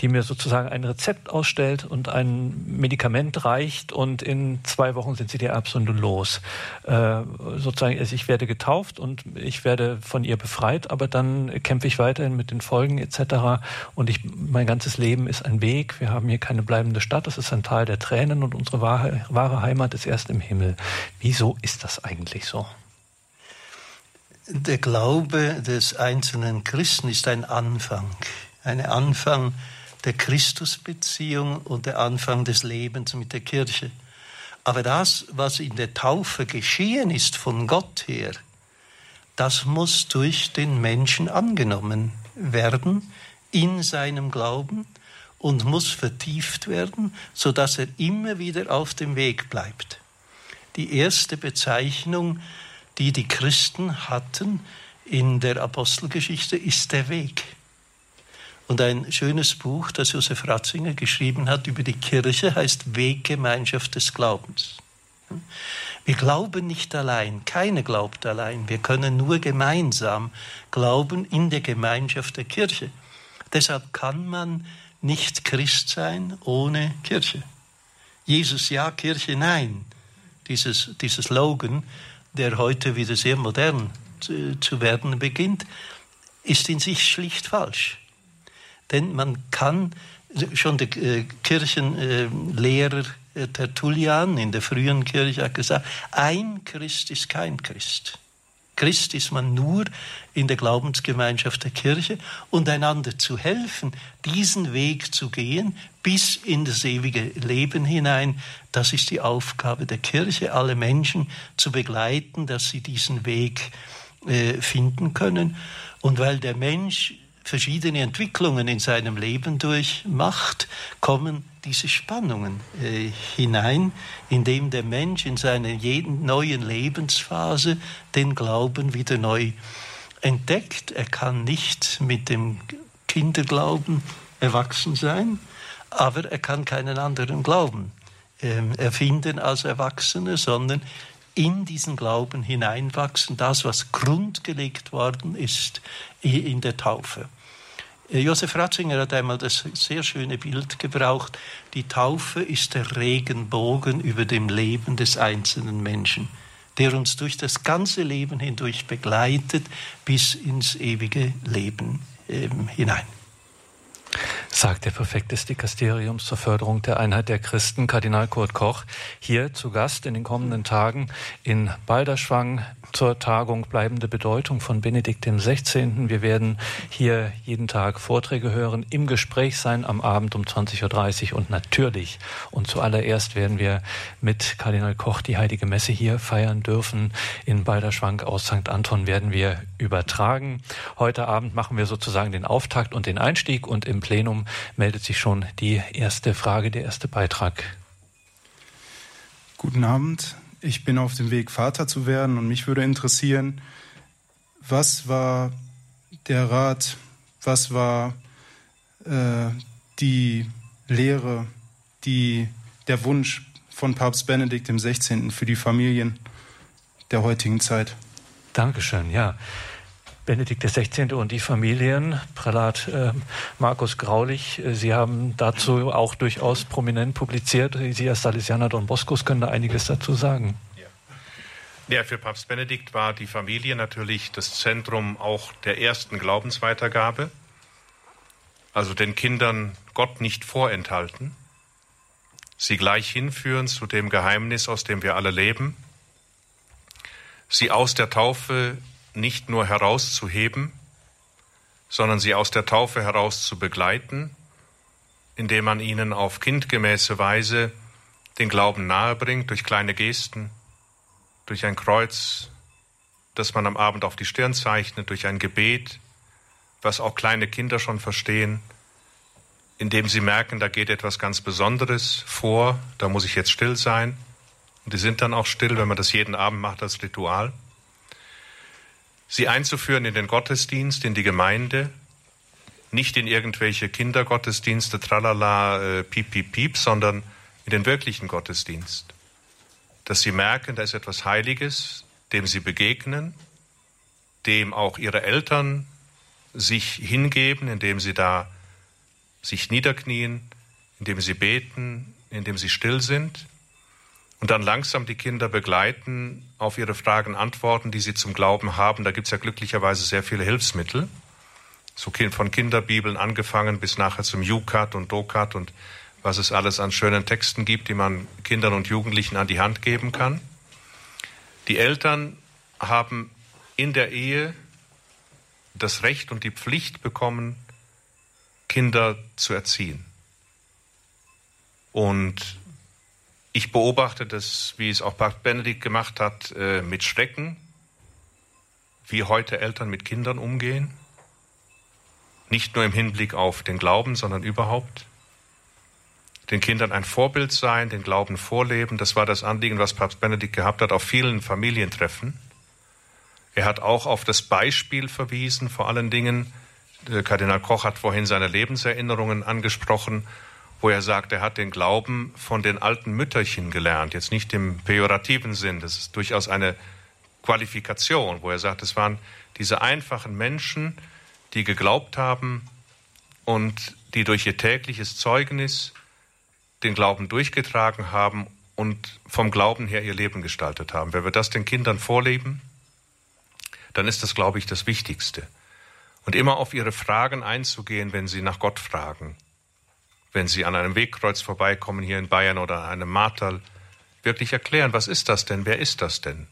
die mir sozusagen ein Rezept ausstellt und ein Medikament reicht und in zwei Wochen sind sie die Erbsen los. Äh, sozusagen, also ich werde getauft und ich werde von ihr befreit, aber dann kämpfe ich weiterhin mit den Folgen etc. Und ich, mein ganzes Leben ist ein Weg. Wir haben hier keine bleibende Stadt. Das ist ein Tal der Tränen und unsere wahre, wahre Heimat ist erst im Himmel. Wieso ist das eigentlich so? Der Glaube des einzelnen Christen ist ein Anfang, ein Anfang der Christusbeziehung und der Anfang des Lebens mit der Kirche. Aber das, was in der Taufe geschehen ist von Gott her, das muss durch den Menschen angenommen werden in seinem Glauben und muss vertieft werden, so dass er immer wieder auf dem Weg bleibt. Die erste Bezeichnung die die Christen hatten in der Apostelgeschichte, ist der Weg. Und ein schönes Buch, das Josef Ratzinger geschrieben hat über die Kirche, heißt Weggemeinschaft des Glaubens. Wir glauben nicht allein, keiner glaubt allein. Wir können nur gemeinsam glauben in der Gemeinschaft der Kirche. Deshalb kann man nicht Christ sein ohne Kirche. Jesus ja, Kirche nein. Dieses, dieses Slogan der heute wieder sehr modern zu, zu werden beginnt, ist in sich schlicht falsch. Denn man kann, schon der äh, Kirchenlehrer äh, Tertullian in der frühen Kirche hat gesagt, ein Christ ist kein Christ. Christ ist man nur in der Glaubensgemeinschaft der Kirche und einander zu helfen, diesen Weg zu gehen bis in das ewige Leben hinein. Das ist die Aufgabe der Kirche, alle Menschen zu begleiten, dass sie diesen Weg äh, finden können. Und weil der Mensch verschiedene Entwicklungen in seinem Leben durchmacht, kommen diese Spannungen äh, hinein, indem der Mensch in seiner jeden neuen Lebensphase den Glauben wieder neu entdeckt. Er kann nicht mit dem Kinderglauben erwachsen sein, aber er kann keinen anderen Glauben äh, erfinden als Erwachsene, sondern in diesen Glauben hineinwachsen, das, was grundgelegt worden ist in der Taufe. Josef Ratzinger hat einmal das sehr schöne Bild gebraucht. Die Taufe ist der Regenbogen über dem Leben des einzelnen Menschen, der uns durch das ganze Leben hindurch begleitet bis ins ewige Leben ähm, hinein. Sagt der Präfekt des Dikasteriums zur Förderung der Einheit der Christen, Kardinal Kurt Koch, hier zu Gast in den kommenden Tagen in Balderschwang zur Tagung Bleibende Bedeutung von Benedikt XVI. Wir werden hier jeden Tag Vorträge hören, im Gespräch sein am Abend um 20.30 Uhr und natürlich und zuallererst werden wir mit Kardinal Koch die Heilige Messe hier feiern dürfen. In Balderschwang aus St. Anton werden wir übertragen. Heute Abend machen wir sozusagen den Auftakt und den Einstieg und im Plenum meldet sich schon die erste Frage, der erste Beitrag. Guten Abend. Ich bin auf dem Weg, Vater zu werden und mich würde interessieren, was war der Rat, was war äh, die Lehre, die, der Wunsch von Papst Benedikt XVI. für die Familien der heutigen Zeit? Dankeschön, ja. Benedikt XVI. und die Familien, Prälat äh, Markus Graulich, äh, Sie haben dazu auch durchaus prominent publiziert. Sie als Salesianer Don Boscos können da einiges dazu sagen. Ja. ja, für Papst Benedikt war die Familie natürlich das Zentrum auch der ersten Glaubensweitergabe. Also den Kindern Gott nicht vorenthalten, sie gleich hinführen zu dem Geheimnis, aus dem wir alle leben, sie aus der Taufe nicht nur herauszuheben, sondern sie aus der Taufe heraus zu begleiten, indem man ihnen auf kindgemäße Weise den Glauben nahebringt durch kleine Gesten, durch ein Kreuz, das man am Abend auf die Stirn zeichnet, durch ein Gebet, was auch kleine Kinder schon verstehen, indem sie merken, da geht etwas ganz Besonderes vor, da muss ich jetzt still sein. Und die sind dann auch still, wenn man das jeden Abend macht als Ritual sie einzuführen in den Gottesdienst, in die Gemeinde, nicht in irgendwelche Kindergottesdienste, tralala, äh, piep, piep, piep, sondern in den wirklichen Gottesdienst. Dass sie merken, da ist etwas Heiliges, dem sie begegnen, dem auch ihre Eltern sich hingeben, indem sie da sich niederknien, indem sie beten, indem sie still sind und dann langsam die Kinder begleiten, auf ihre Fragen antworten, die sie zum Glauben haben. Da gibt es ja glücklicherweise sehr viele Hilfsmittel, so von Kinderbibeln angefangen bis nachher zum Jukat und Dokat und was es alles an schönen Texten gibt, die man Kindern und Jugendlichen an die Hand geben kann. Die Eltern haben in der Ehe das Recht und die Pflicht bekommen, Kinder zu erziehen. Und ich beobachte das, wie es auch Papst Benedikt gemacht hat, äh, mit Schrecken, wie heute Eltern mit Kindern umgehen. Nicht nur im Hinblick auf den Glauben, sondern überhaupt. Den Kindern ein Vorbild sein, den Glauben vorleben. Das war das Anliegen, was Papst Benedikt gehabt hat auf vielen Familientreffen. Er hat auch auf das Beispiel verwiesen, vor allen Dingen. Kardinal Koch hat vorhin seine Lebenserinnerungen angesprochen wo er sagt, er hat den Glauben von den alten Mütterchen gelernt. Jetzt nicht im pejorativen Sinn, das ist durchaus eine Qualifikation, wo er sagt, es waren diese einfachen Menschen, die geglaubt haben und die durch ihr tägliches Zeugnis den Glauben durchgetragen haben und vom Glauben her ihr Leben gestaltet haben. Wenn wir das den Kindern vorleben, dann ist das, glaube ich, das Wichtigste. Und immer auf ihre Fragen einzugehen, wenn sie nach Gott fragen wenn Sie an einem Wegkreuz vorbeikommen hier in Bayern oder an einem Martal, wirklich erklären, was ist das denn? Wer ist das denn?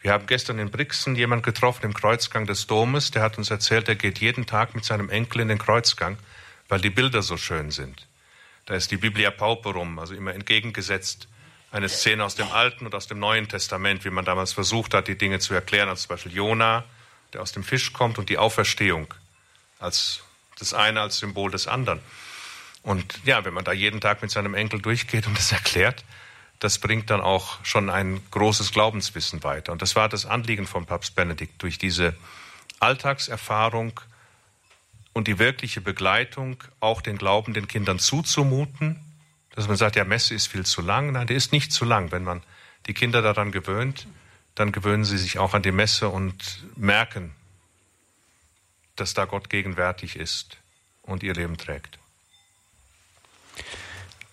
Wir haben gestern in Brixen jemand getroffen im Kreuzgang des Domes, der hat uns erzählt, er geht jeden Tag mit seinem Enkel in den Kreuzgang, weil die Bilder so schön sind. Da ist die Biblia Pauperum, also immer entgegengesetzt eine Szene aus dem Alten und aus dem Neuen Testament, wie man damals versucht hat, die Dinge zu erklären, als zum Beispiel Jona, der aus dem Fisch kommt, und die Auferstehung als das eine als Symbol des anderen. Und ja, wenn man da jeden Tag mit seinem Enkel durchgeht und das erklärt, das bringt dann auch schon ein großes Glaubenswissen weiter. Und das war das Anliegen von Papst Benedikt, durch diese Alltagserfahrung und die wirkliche Begleitung auch den Glauben den Kindern zuzumuten, dass man sagt, ja, Messe ist viel zu lang. Nein, der ist nicht zu lang. Wenn man die Kinder daran gewöhnt, dann gewöhnen sie sich auch an die Messe und merken, dass da Gott gegenwärtig ist und ihr Leben trägt.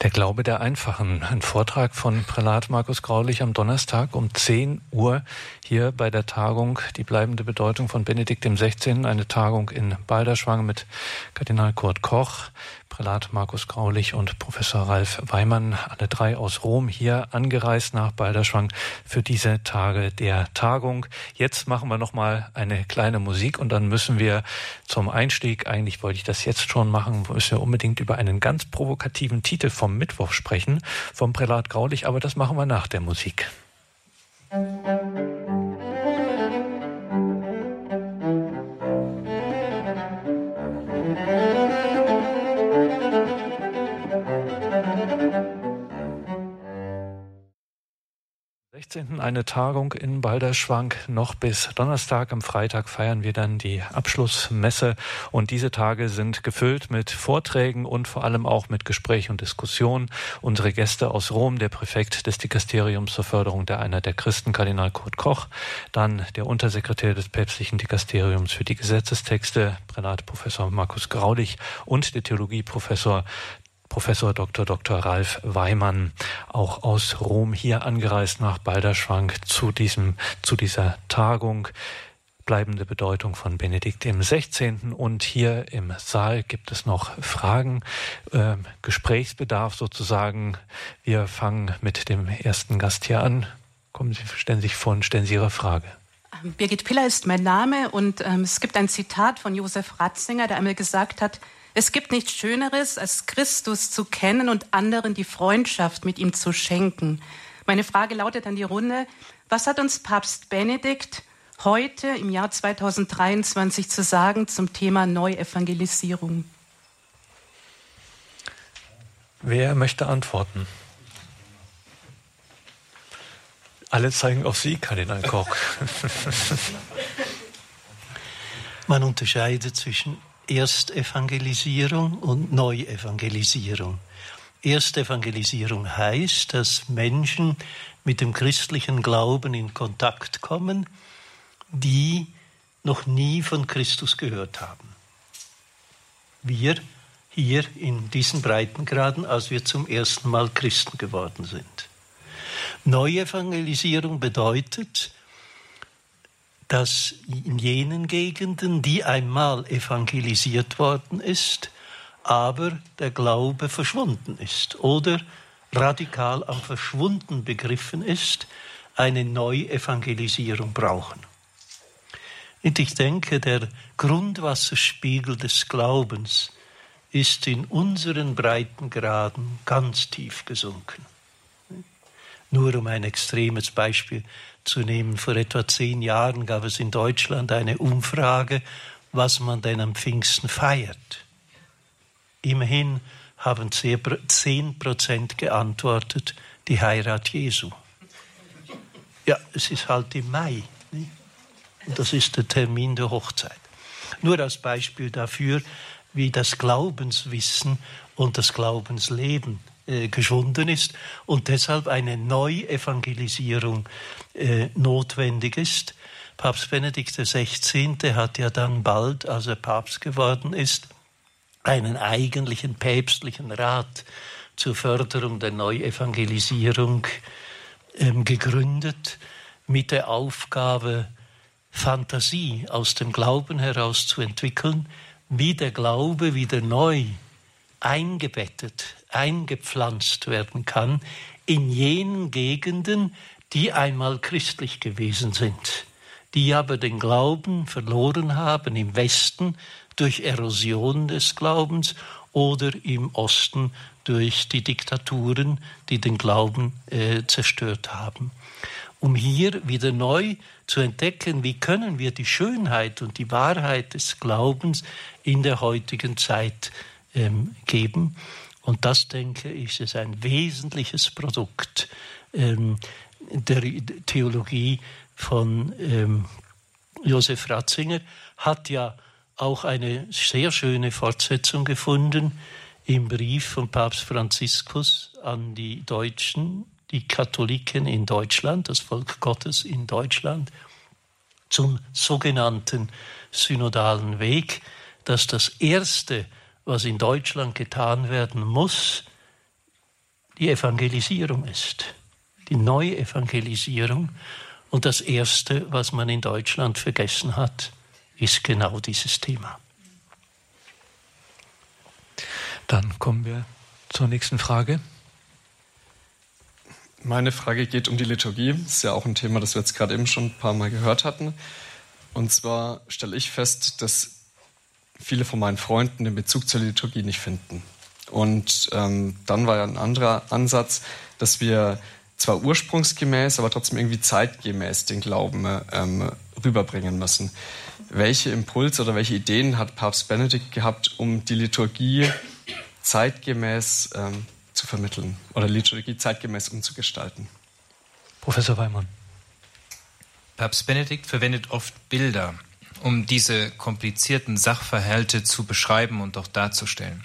Der Glaube der Einfachen. Ein Vortrag von Prälat Markus Graulich am Donnerstag um 10 Uhr hier bei der Tagung Die bleibende Bedeutung von Benedikt XVI. Eine Tagung in Balderschwang mit Kardinal Kurt Koch, Prälat Markus Graulich und Professor Ralf Weimann, alle drei aus Rom, hier angereist nach Balderschwang für diese Tage der Tagung. Jetzt machen wir nochmal eine kleine Musik und dann müssen wir zum Einstieg, eigentlich wollte ich das jetzt schon machen, müssen wir unbedingt über einen ganz provokativen Titel vom Mittwoch sprechen, vom Prälat Graulich, aber das machen wir nach der Musik. Musik 16. eine Tagung in Balderschwang. Noch bis Donnerstag. Am Freitag feiern wir dann die Abschlussmesse. Und diese Tage sind gefüllt mit Vorträgen und vor allem auch mit Gespräch und Diskussion. Unsere Gäste aus Rom, der Präfekt des Dikasteriums zur Förderung der Einheit der Christen, Kardinal Kurt Koch, dann der Untersekretär des päpstlichen Dikasteriums für die Gesetzestexte, Prälat Professor Markus Graulich und der Theologieprofessor Professor Dr. Dr. Ralf Weimann, auch aus Rom hier angereist nach Balderschwang zu diesem, zu dieser Tagung bleibende Bedeutung von Benedikt im 16. Und hier im Saal gibt es noch Fragen, äh, Gesprächsbedarf sozusagen. Wir fangen mit dem ersten Gast hier an. Kommen Sie, stellen Sie sich vor und stellen Sie Ihre Frage. Ähm, Birgit Piller ist mein Name und ähm, es gibt ein Zitat von Josef Ratzinger, der einmal gesagt hat, es gibt nichts Schöneres, als Christus zu kennen und anderen die Freundschaft mit ihm zu schenken. Meine Frage lautet an die Runde, was hat uns Papst Benedikt heute im Jahr 2023 zu sagen zum Thema Neuevangelisierung? Wer möchte antworten? Alle zeigen auf Sie, Kardinal Koch. Man unterscheidet zwischen Erstevangelisierung und Neuevangelisierung. Erstevangelisierung heißt, dass Menschen mit dem christlichen Glauben in Kontakt kommen, die noch nie von Christus gehört haben. Wir hier in diesen Breitengraden, als wir zum ersten Mal Christen geworden sind. Neuevangelisierung bedeutet, dass in jenen Gegenden, die einmal evangelisiert worden ist, aber der Glaube verschwunden ist oder radikal am Verschwunden begriffen ist, eine Neuevangelisierung brauchen. Und ich denke, der Grundwasserspiegel des Glaubens ist in unseren Breitengraden ganz tief gesunken. Nur um ein extremes Beispiel zu. Vor etwa zehn Jahren gab es in Deutschland eine Umfrage, was man denn am Pfingsten feiert. Immerhin haben zehn Prozent geantwortet, die Heirat Jesu. Ja, es ist halt im Mai. Nicht? Und das ist der Termin der Hochzeit. Nur als Beispiel dafür, wie das Glaubenswissen und das Glaubensleben äh, geschwunden ist und deshalb eine Neuevangelisierung äh, notwendig ist. Papst Benedikt XVI. hat ja dann bald, als er Papst geworden ist, einen eigentlichen päpstlichen Rat zur Förderung der Neuevangelisierung ähm, gegründet, mit der Aufgabe, Fantasie aus dem Glauben heraus zu entwickeln, wie der Glaube wieder neu eingebettet, eingepflanzt werden kann in jenen Gegenden, die einmal christlich gewesen sind, die aber den Glauben verloren haben im Westen durch Erosion des Glaubens oder im Osten durch die Diktaturen, die den Glauben äh, zerstört haben. Um hier wieder neu zu entdecken, wie können wir die Schönheit und die Wahrheit des Glaubens in der heutigen Zeit ähm, geben. Und das, denke ich, ist ein wesentliches Produkt ähm, der Theologie von ähm, Josef Ratzinger, hat ja auch eine sehr schöne Fortsetzung gefunden im Brief von Papst Franziskus an die Deutschen, die Katholiken in Deutschland, das Volk Gottes in Deutschland, zum sogenannten synodalen Weg, dass das erste was in Deutschland getan werden muss, die Evangelisierung ist, die Neuevangelisierung. Und das Erste, was man in Deutschland vergessen hat, ist genau dieses Thema. Dann kommen wir zur nächsten Frage. Meine Frage geht um die Liturgie. Das ist ja auch ein Thema, das wir jetzt gerade eben schon ein paar Mal gehört hatten. Und zwar stelle ich fest, dass viele von meinen Freunden den Bezug zur Liturgie nicht finden. Und ähm, dann war ja ein anderer Ansatz, dass wir zwar ursprungsgemäß, aber trotzdem irgendwie zeitgemäß den Glauben ähm, rüberbringen müssen. Welche Impulse oder welche Ideen hat Papst Benedikt gehabt, um die Liturgie zeitgemäß ähm, zu vermitteln oder Liturgie zeitgemäß umzugestalten? Professor Weimann. Papst Benedikt verwendet oft Bilder, um diese komplizierten Sachverhalte zu beschreiben und auch darzustellen.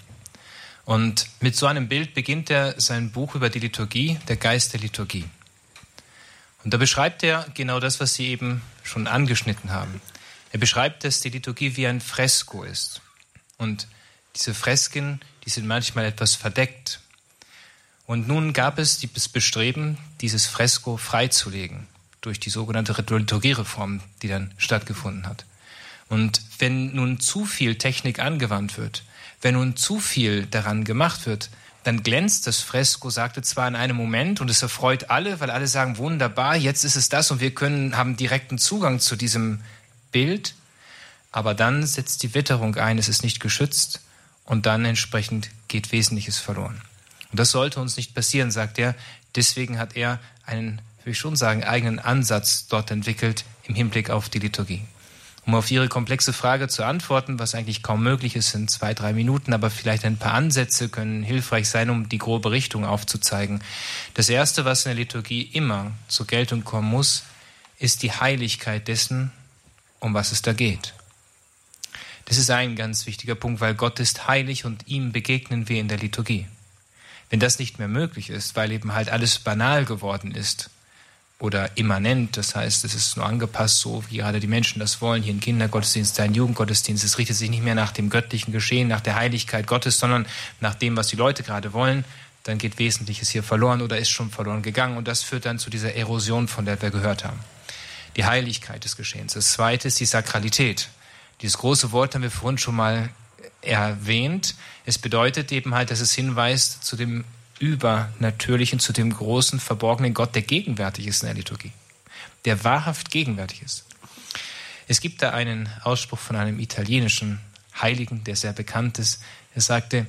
Und mit so einem Bild beginnt er sein Buch über die Liturgie, der Geist der Liturgie. Und da beschreibt er genau das, was Sie eben schon angeschnitten haben. Er beschreibt, dass die Liturgie wie ein Fresko ist. Und diese Fresken, die sind manchmal etwas verdeckt. Und nun gab es das Bestreben, dieses Fresko freizulegen durch die sogenannte Liturgiereform, die dann stattgefunden hat. Und wenn nun zu viel Technik angewandt wird, wenn nun zu viel daran gemacht wird, dann glänzt das Fresko, sagte zwar in einem Moment und es erfreut alle, weil alle sagen, wunderbar, jetzt ist es das und wir können, haben direkten Zugang zu diesem Bild, aber dann setzt die Witterung ein, es ist nicht geschützt und dann entsprechend geht Wesentliches verloren. Und das sollte uns nicht passieren, sagt er. Deswegen hat er einen, würde ich schon sagen, eigenen Ansatz dort entwickelt im Hinblick auf die Liturgie. Um auf Ihre komplexe Frage zu antworten, was eigentlich kaum möglich ist in zwei, drei Minuten, aber vielleicht ein paar Ansätze können hilfreich sein, um die grobe Richtung aufzuzeigen. Das Erste, was in der Liturgie immer zur Geltung kommen muss, ist die Heiligkeit dessen, um was es da geht. Das ist ein ganz wichtiger Punkt, weil Gott ist heilig und ihm begegnen wir in der Liturgie. Wenn das nicht mehr möglich ist, weil eben halt alles banal geworden ist, oder immanent. Das heißt, es ist nur angepasst, so wie gerade die Menschen das wollen. Hier ein Kindergottesdienst, ein Jugendgottesdienst. Es richtet sich nicht mehr nach dem göttlichen Geschehen, nach der Heiligkeit Gottes, sondern nach dem, was die Leute gerade wollen. Dann geht Wesentliches hier verloren oder ist schon verloren gegangen. Und das führt dann zu dieser Erosion, von der wir gehört haben. Die Heiligkeit des Geschehens. Das zweite ist die Sakralität. Dieses große Wort haben wir vorhin schon mal erwähnt. Es bedeutet eben halt, dass es hinweist zu dem Übernatürlichen, zu dem großen, verborgenen Gott, der gegenwärtig ist in der Liturgie, der wahrhaft gegenwärtig ist. Es gibt da einen Ausspruch von einem italienischen Heiligen, der sehr bekannt ist. Er sagte,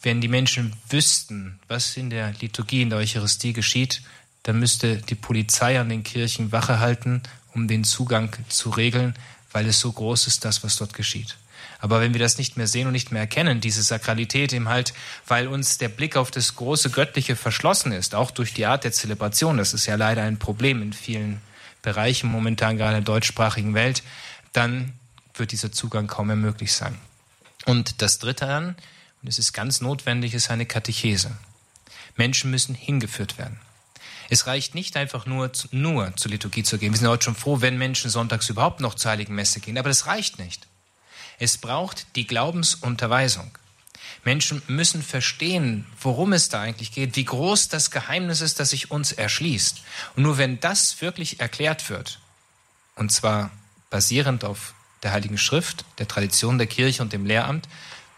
wenn die Menschen wüssten, was in der Liturgie, in der Eucharistie geschieht, dann müsste die Polizei an den Kirchen Wache halten, um den Zugang zu regeln, weil es so groß ist, das, was dort geschieht. Aber wenn wir das nicht mehr sehen und nicht mehr erkennen, diese Sakralität eben halt, weil uns der Blick auf das große Göttliche verschlossen ist, auch durch die Art der Zelebration, das ist ja leider ein Problem in vielen Bereichen momentan, gerade in der deutschsprachigen Welt, dann wird dieser Zugang kaum mehr möglich sein. Und das Dritte dann, und es ist ganz notwendig, ist eine Katechese. Menschen müssen hingeführt werden. Es reicht nicht einfach nur, nur zur Liturgie zu gehen. Wir sind heute schon froh, wenn Menschen sonntags überhaupt noch zur Heiligen Messe gehen, aber das reicht nicht. Es braucht die Glaubensunterweisung. Menschen müssen verstehen, worum es da eigentlich geht, wie groß das Geheimnis ist, das sich uns erschließt. Und nur wenn das wirklich erklärt wird, und zwar basierend auf der Heiligen Schrift, der Tradition der Kirche und dem Lehramt,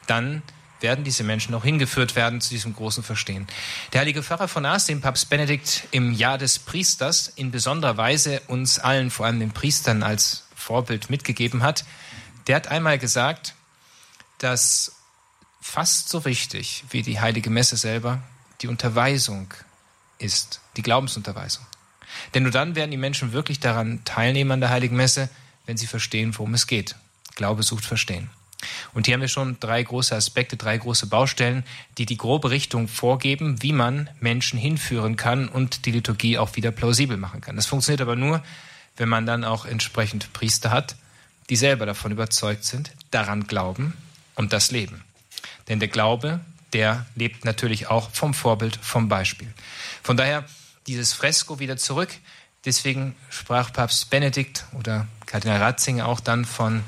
dann werden diese Menschen auch hingeführt werden zu diesem großen Verstehen. Der heilige Pfarrer von Ars, den Papst Benedikt im Jahr des Priesters in besonderer Weise uns allen, vor allem den Priestern, als Vorbild mitgegeben hat, der hat einmal gesagt, dass fast so wichtig wie die heilige Messe selber die Unterweisung ist, die Glaubensunterweisung. Denn nur dann werden die Menschen wirklich daran teilnehmen an der heiligen Messe, wenn sie verstehen, worum es geht. Glaube sucht Verstehen. Und hier haben wir schon drei große Aspekte, drei große Baustellen, die die grobe Richtung vorgeben, wie man Menschen hinführen kann und die Liturgie auch wieder plausibel machen kann. Das funktioniert aber nur, wenn man dann auch entsprechend Priester hat, die selber davon überzeugt sind, daran glauben und das leben. Denn der Glaube, der lebt natürlich auch vom Vorbild, vom Beispiel. Von daher dieses Fresko wieder zurück. Deswegen sprach Papst Benedikt oder Kardinal Ratzinger auch dann von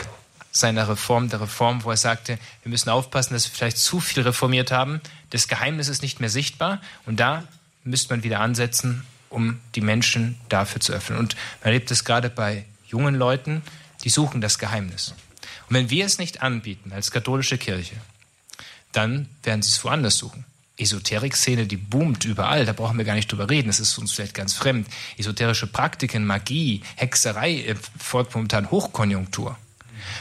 seiner Reform, der Reform, wo er sagte, wir müssen aufpassen, dass wir vielleicht zu viel reformiert haben. Das Geheimnis ist nicht mehr sichtbar und da müsste man wieder ansetzen, um die Menschen dafür zu öffnen. Und man erlebt es gerade bei jungen Leuten, die suchen das Geheimnis. Und wenn wir es nicht anbieten als katholische Kirche, dann werden sie es woanders suchen. Esoterik-Szene, die boomt überall, da brauchen wir gar nicht drüber reden, das ist uns vielleicht ganz fremd. Esoterische Praktiken, Magie, Hexerei äh, folgt momentan Hochkonjunktur.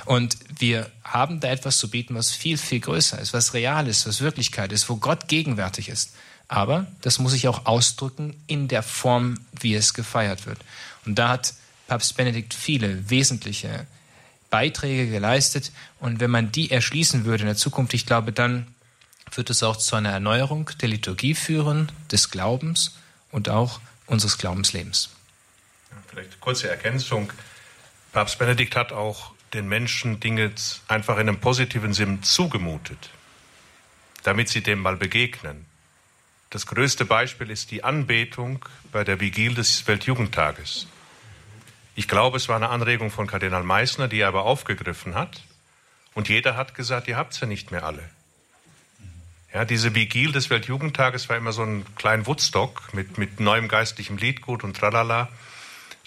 Und wir haben da etwas zu bieten, was viel, viel größer ist, was real ist, was Wirklichkeit ist, wo Gott gegenwärtig ist. Aber das muss sich auch ausdrücken in der Form, wie es gefeiert wird. Und da hat Papst Benedikt viele wesentliche Beiträge geleistet. Und wenn man die erschließen würde in der Zukunft, ich glaube, dann wird es auch zu einer Erneuerung der Liturgie führen, des Glaubens und auch unseres Glaubenslebens. Vielleicht kurze Ergänzung. Papst Benedikt hat auch den Menschen Dinge einfach in einem positiven Sinn zugemutet, damit sie dem mal begegnen. Das größte Beispiel ist die Anbetung bei der Vigil des Weltjugendtages. Ich glaube, es war eine Anregung von Kardinal Meissner, die er aber aufgegriffen hat. Und jeder hat gesagt, ihr habt sie nicht mehr alle. Ja, diese Vigil des Weltjugendtages war immer so ein kleiner Woodstock mit, mit neuem geistlichem Liedgut und tralala.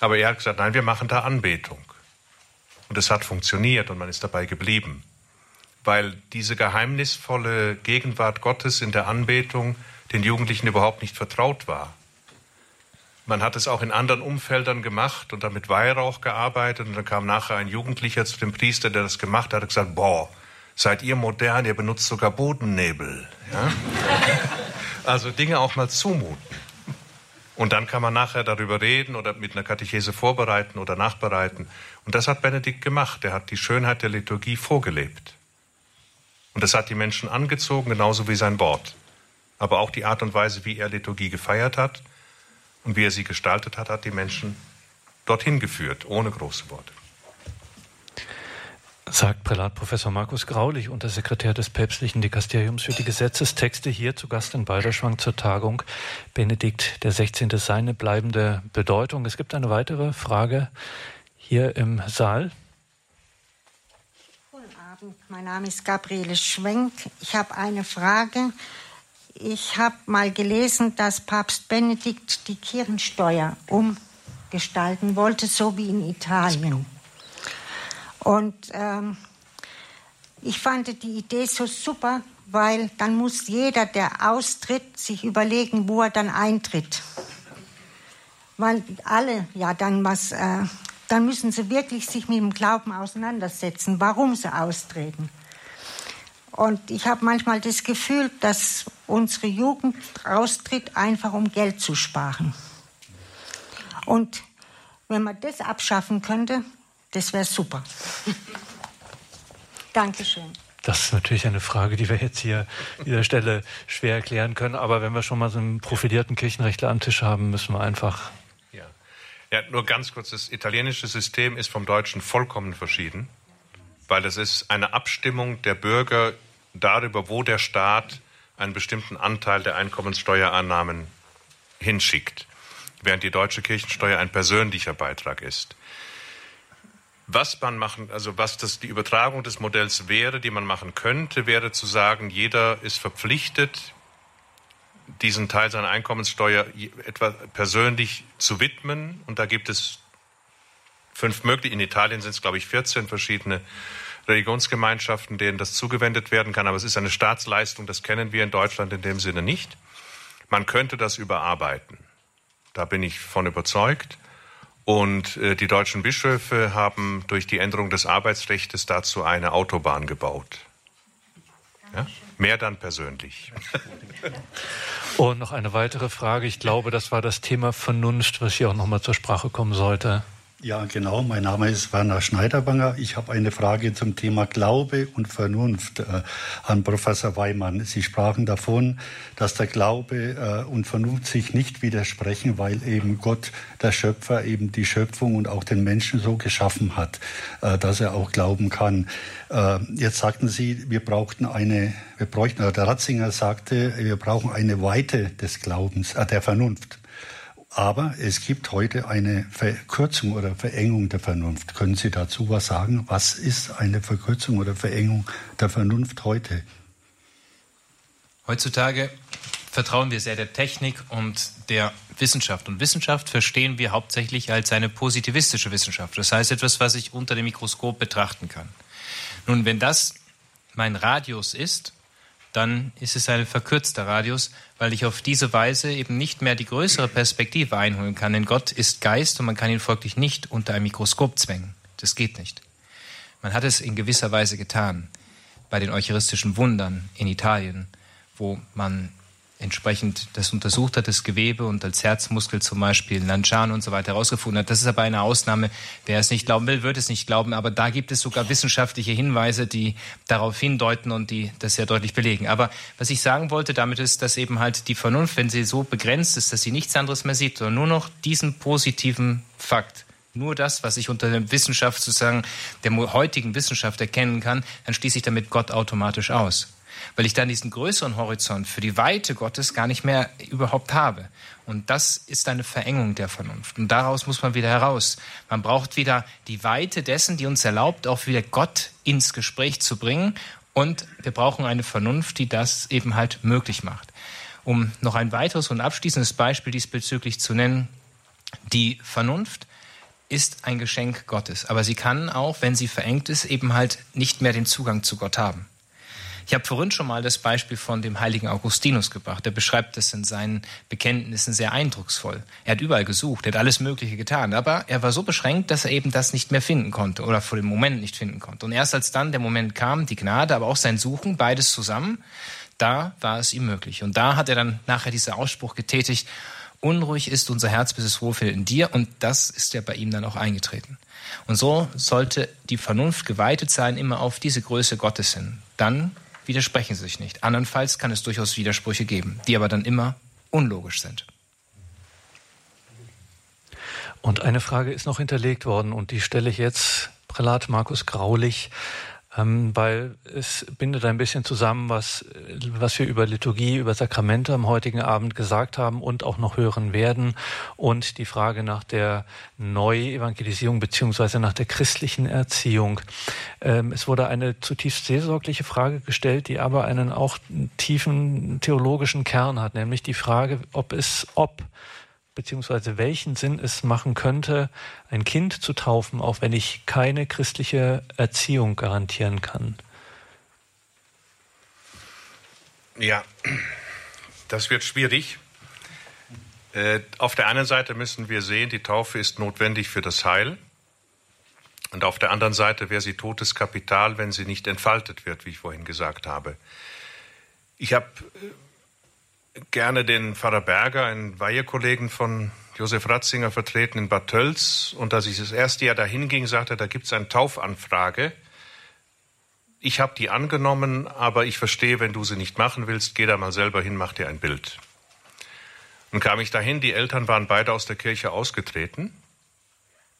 Aber er hat gesagt, nein, wir machen da Anbetung. Und es hat funktioniert und man ist dabei geblieben. Weil diese geheimnisvolle Gegenwart Gottes in der Anbetung den Jugendlichen überhaupt nicht vertraut war. Man hat es auch in anderen Umfeldern gemacht und damit Weihrauch gearbeitet. Und dann kam nachher ein Jugendlicher zu dem Priester, der das gemacht hat, und gesagt, boah, Seid ihr modern, ihr benutzt sogar Bodennebel. Ja? Also Dinge auch mal zumuten. Und dann kann man nachher darüber reden oder mit einer Katechese vorbereiten oder nachbereiten. Und das hat Benedikt gemacht. Er hat die Schönheit der Liturgie vorgelebt. Und das hat die Menschen angezogen, genauso wie sein Wort. Aber auch die Art und Weise, wie er Liturgie gefeiert hat und wie er sie gestaltet hat, hat die Menschen dorthin geführt, ohne große Worte sagt Prälat Professor Markus Graulich, Untersekretär des päpstlichen Dikasteriums für die Gesetzestexte, hier zu Gast in Balderschwang zur Tagung Benedikt der 16. Seine bleibende Bedeutung. Es gibt eine weitere Frage hier im Saal. Guten Abend, mein Name ist Gabriele Schwenk. Ich habe eine Frage. Ich habe mal gelesen, dass Papst Benedikt die Kirchensteuer umgestalten wollte, so wie in Italien. Und ähm, ich fand die Idee so super, weil dann muss jeder, der austritt, sich überlegen, wo er dann eintritt. Weil alle ja dann was, äh, dann müssen sie wirklich sich mit dem Glauben auseinandersetzen, warum sie austreten. Und ich habe manchmal das Gefühl, dass unsere Jugend austritt, einfach um Geld zu sparen. Und wenn man das abschaffen könnte, das wäre super. Dankeschön. Das ist natürlich eine Frage, die wir jetzt hier an dieser Stelle schwer erklären können. Aber wenn wir schon mal so einen profilierten Kirchenrechtler am Tisch haben, müssen wir einfach. Ja. ja, nur ganz kurz. Das italienische System ist vom deutschen vollkommen verschieden, weil es ist eine Abstimmung der Bürger darüber, wo der Staat einen bestimmten Anteil der Einkommenssteuereinnahmen hinschickt, während die deutsche Kirchensteuer ein persönlicher Beitrag ist. Was man machen, also was das die Übertragung des Modells wäre, die man machen könnte, wäre zu sagen, jeder ist verpflichtet, diesen Teil seiner Einkommenssteuer etwa persönlich zu widmen. Und da gibt es fünf mögliche. In Italien sind es, glaube ich, 14 verschiedene Religionsgemeinschaften, denen das zugewendet werden kann. Aber es ist eine Staatsleistung, das kennen wir in Deutschland in dem Sinne nicht. Man könnte das überarbeiten. Da bin ich von überzeugt. Und äh, die deutschen Bischöfe haben durch die Änderung des Arbeitsrechts dazu eine Autobahn gebaut. Ja? Mehr dann persönlich. Und noch eine weitere Frage. Ich glaube, das war das Thema Vernunft, was hier auch noch mal zur Sprache kommen sollte. Ja, genau. Mein Name ist Werner Schneiderbanger. Ich habe eine Frage zum Thema Glaube und Vernunft äh, an Professor Weimann. Sie sprachen davon, dass der Glaube äh, und Vernunft sich nicht widersprechen, weil eben Gott, der Schöpfer, eben die Schöpfung und auch den Menschen so geschaffen hat, äh, dass er auch glauben kann. Äh, jetzt sagten Sie, wir brauchten eine, wir bräuchten, der Ratzinger sagte, wir brauchen eine Weite des Glaubens, äh, der Vernunft. Aber es gibt heute eine Verkürzung oder Verengung der Vernunft. Können Sie dazu was sagen? Was ist eine Verkürzung oder Verengung der Vernunft heute? Heutzutage vertrauen wir sehr der Technik und der Wissenschaft. Und Wissenschaft verstehen wir hauptsächlich als eine positivistische Wissenschaft. Das heißt etwas, was ich unter dem Mikroskop betrachten kann. Nun, wenn das mein Radius ist, dann ist es ein verkürzter Radius, weil ich auf diese Weise eben nicht mehr die größere Perspektive einholen kann. Denn Gott ist Geist und man kann ihn folglich nicht unter ein Mikroskop zwängen. Das geht nicht. Man hat es in gewisser Weise getan bei den eucharistischen Wundern in Italien, wo man entsprechend das untersucht hat, das Gewebe und als Herzmuskel zum Beispiel Lanciano und so weiter herausgefunden hat. Das ist aber eine Ausnahme. Wer es nicht glauben will, wird es nicht glauben. Aber da gibt es sogar wissenschaftliche Hinweise, die darauf hindeuten und die das sehr deutlich belegen. Aber was ich sagen wollte damit ist, dass eben halt die Vernunft, wenn sie so begrenzt ist, dass sie nichts anderes mehr sieht, sondern nur noch diesen positiven Fakt, nur das, was ich unter der Wissenschaft sozusagen, der heutigen Wissenschaft erkennen kann, dann schließe ich damit Gott automatisch aus weil ich dann diesen größeren Horizont für die Weite Gottes gar nicht mehr überhaupt habe. Und das ist eine Verengung der Vernunft. Und daraus muss man wieder heraus. Man braucht wieder die Weite dessen, die uns erlaubt, auch wieder Gott ins Gespräch zu bringen. Und wir brauchen eine Vernunft, die das eben halt möglich macht. Um noch ein weiteres und abschließendes Beispiel diesbezüglich zu nennen. Die Vernunft ist ein Geschenk Gottes, aber sie kann auch, wenn sie verengt ist, eben halt nicht mehr den Zugang zu Gott haben. Ich habe vorhin schon mal das Beispiel von dem heiligen Augustinus gebracht. Er beschreibt das in seinen Bekenntnissen sehr eindrucksvoll. Er hat überall gesucht, er hat alles Mögliche getan, aber er war so beschränkt, dass er eben das nicht mehr finden konnte oder vor dem Moment nicht finden konnte. Und erst als dann der Moment kam, die Gnade, aber auch sein Suchen, beides zusammen, da war es ihm möglich. Und da hat er dann nachher diesen Ausspruch getätigt, unruhig ist unser Herz, bis es wohlfällt in dir. Und das ist ja bei ihm dann auch eingetreten. Und so sollte die Vernunft geweitet sein, immer auf diese Größe Gottes hin. Dann widersprechen sich nicht. Andernfalls kann es durchaus Widersprüche geben, die aber dann immer unlogisch sind. Und eine Frage ist noch hinterlegt worden und die stelle ich jetzt Prälat Markus Graulich ähm, weil es bindet ein bisschen zusammen, was, was wir über Liturgie, über Sakramente am heutigen Abend gesagt haben und auch noch hören werden und die Frage nach der Neuevangelisierung beziehungsweise nach der christlichen Erziehung. Ähm, es wurde eine zutiefst seelsorgliche Frage gestellt, die aber einen auch tiefen theologischen Kern hat, nämlich die Frage, ob es, ob beziehungsweise welchen Sinn es machen könnte, ein Kind zu taufen, auch wenn ich keine christliche Erziehung garantieren kann. Ja, das wird schwierig. Äh, auf der einen Seite müssen wir sehen, die Taufe ist notwendig für das Heil. Und auf der anderen Seite wäre sie totes Kapital, wenn sie nicht entfaltet wird, wie ich vorhin gesagt habe. Ich habe äh, gerne den Pfarrer Berger, einen Weihekollegen von Josef Ratzinger, vertreten in Bad Tölz. Und als ich das erste Jahr dahin ging, sagte er, da gibt es eine Taufanfrage. Ich habe die angenommen, aber ich verstehe, wenn du sie nicht machen willst, geh da mal selber hin, mach dir ein Bild. Und kam ich dahin, die Eltern waren beide aus der Kirche ausgetreten.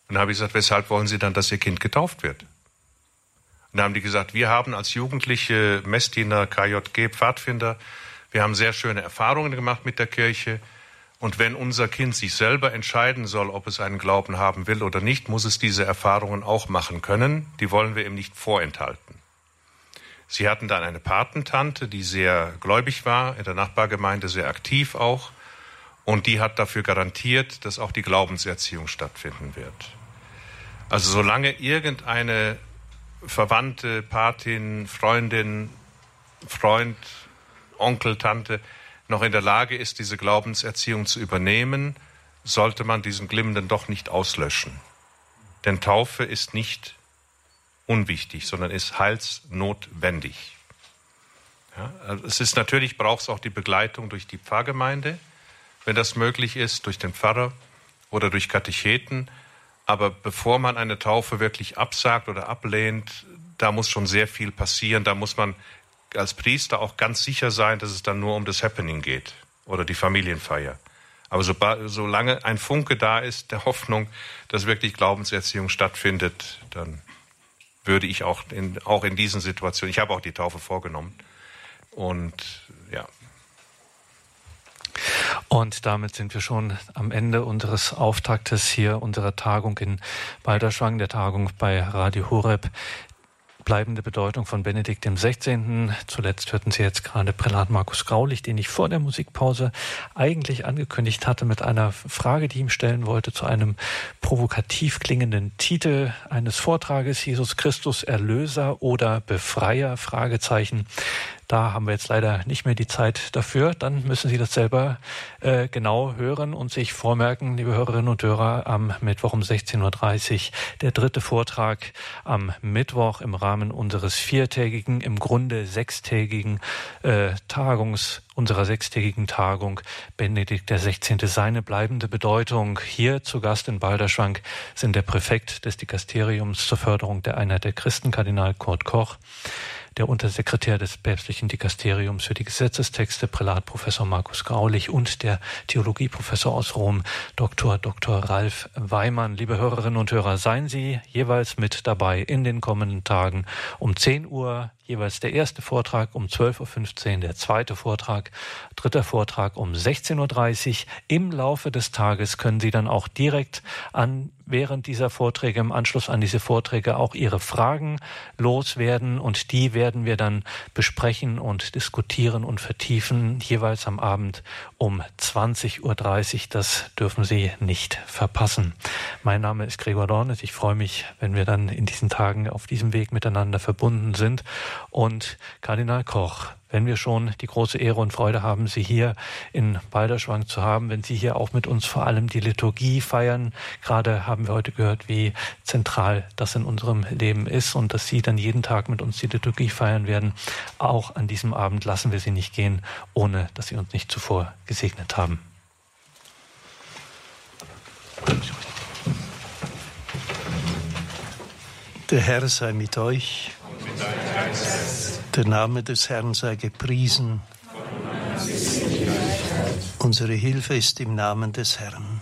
Und habe ich gesagt, weshalb wollen Sie dann, dass Ihr Kind getauft wird? Und dann haben die gesagt, wir haben als Jugendliche Messdiener, KJG, Pfadfinder wir haben sehr schöne Erfahrungen gemacht mit der Kirche. Und wenn unser Kind sich selber entscheiden soll, ob es einen Glauben haben will oder nicht, muss es diese Erfahrungen auch machen können. Die wollen wir ihm nicht vorenthalten. Sie hatten dann eine Patentante, die sehr gläubig war, in der Nachbargemeinde sehr aktiv auch. Und die hat dafür garantiert, dass auch die Glaubenserziehung stattfinden wird. Also solange irgendeine Verwandte, Patin, Freundin, Freund Onkel, Tante noch in der Lage ist, diese Glaubenserziehung zu übernehmen, sollte man diesen Glimmenden doch nicht auslöschen. Denn Taufe ist nicht unwichtig, sondern ist heilsnotwendig. Ja, also es ist natürlich, braucht es auch die Begleitung durch die Pfarrgemeinde, wenn das möglich ist, durch den Pfarrer oder durch Katecheten. Aber bevor man eine Taufe wirklich absagt oder ablehnt, da muss schon sehr viel passieren. Da muss man als Priester auch ganz sicher sein, dass es dann nur um das Happening geht oder die Familienfeier. Aber so, solange ein Funke da ist, der Hoffnung, dass wirklich Glaubenserziehung stattfindet, dann würde ich auch in, auch in diesen Situationen, ich habe auch die Taufe vorgenommen. Und ja. Und damit sind wir schon am Ende unseres Auftaktes hier unserer Tagung in Balderschwang, der Tagung bei Radio Horeb bleibende Bedeutung von Benedikt XVI. Zuletzt hörten Sie jetzt gerade Prälat Markus Graulich, den ich vor der Musikpause eigentlich angekündigt hatte mit einer Frage, die ich ihm stellen wollte, zu einem provokativ klingenden Titel eines Vortrages Jesus Christus Erlöser oder Befreier? Fragezeichen. Da haben wir jetzt leider nicht mehr die Zeit dafür. Dann müssen Sie das selber äh, genau hören und sich vormerken, liebe Hörerinnen und Hörer, am Mittwoch um 16.30 Uhr der dritte Vortrag am Mittwoch im Rahmen unseres viertägigen, im Grunde sechstägigen äh, Tagungs unserer sechstägigen Tagung Benedikt der 16. Seine bleibende Bedeutung. Hier zu Gast in Balderschwank sind der Präfekt des Dikasteriums zur Förderung der Einheit der Christen, Kardinal Kurt Koch, der Untersekretär des päpstlichen Dikasteriums für die Gesetzestexte, Prälat Professor Markus Graulich und der Theologieprofessor aus Rom, Dr. Dr. Ralf Weimann. Liebe Hörerinnen und Hörer, seien Sie jeweils mit dabei in den kommenden Tagen um 10 Uhr jeweils der erste Vortrag um 12.15 Uhr, der zweite Vortrag, dritter Vortrag um 16.30 Uhr. Im Laufe des Tages können Sie dann auch direkt an während dieser Vorträge, im Anschluss an diese Vorträge auch Ihre Fragen loswerden und die werden wir dann besprechen und diskutieren und vertiefen, jeweils am Abend um 20.30 Uhr. Das dürfen Sie nicht verpassen. Mein Name ist Gregor Dornes. Ich freue mich, wenn wir dann in diesen Tagen auf diesem Weg miteinander verbunden sind und Kardinal Koch. Wenn wir schon die große Ehre und Freude haben, Sie hier in Balderschwang zu haben, wenn Sie hier auch mit uns vor allem die Liturgie feiern. Gerade haben wir heute gehört, wie zentral das in unserem Leben ist und dass Sie dann jeden Tag mit uns die Liturgie feiern werden. Auch an diesem Abend lassen wir Sie nicht gehen, ohne dass Sie uns nicht zuvor gesegnet haben. Der Herr sei mit euch. Der Name des Herrn sei gepriesen. Unsere Hilfe ist im Namen des Herrn.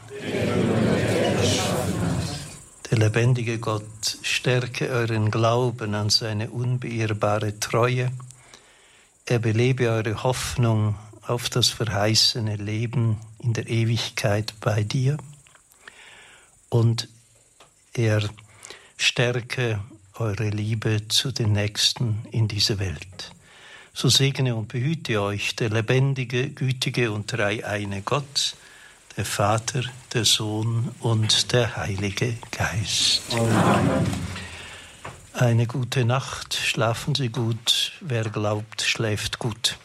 Der lebendige Gott stärke euren Glauben an seine unbeirrbare Treue. Er belebe eure Hoffnung auf das verheißene Leben in der Ewigkeit bei dir. Und er stärke eure Liebe zu den Nächsten in dieser Welt. So segne und behüte euch der lebendige, gütige und dreieine Gott, der Vater, der Sohn und der Heilige Geist. Amen. Eine gute Nacht, schlafen Sie gut, wer glaubt, schläft gut.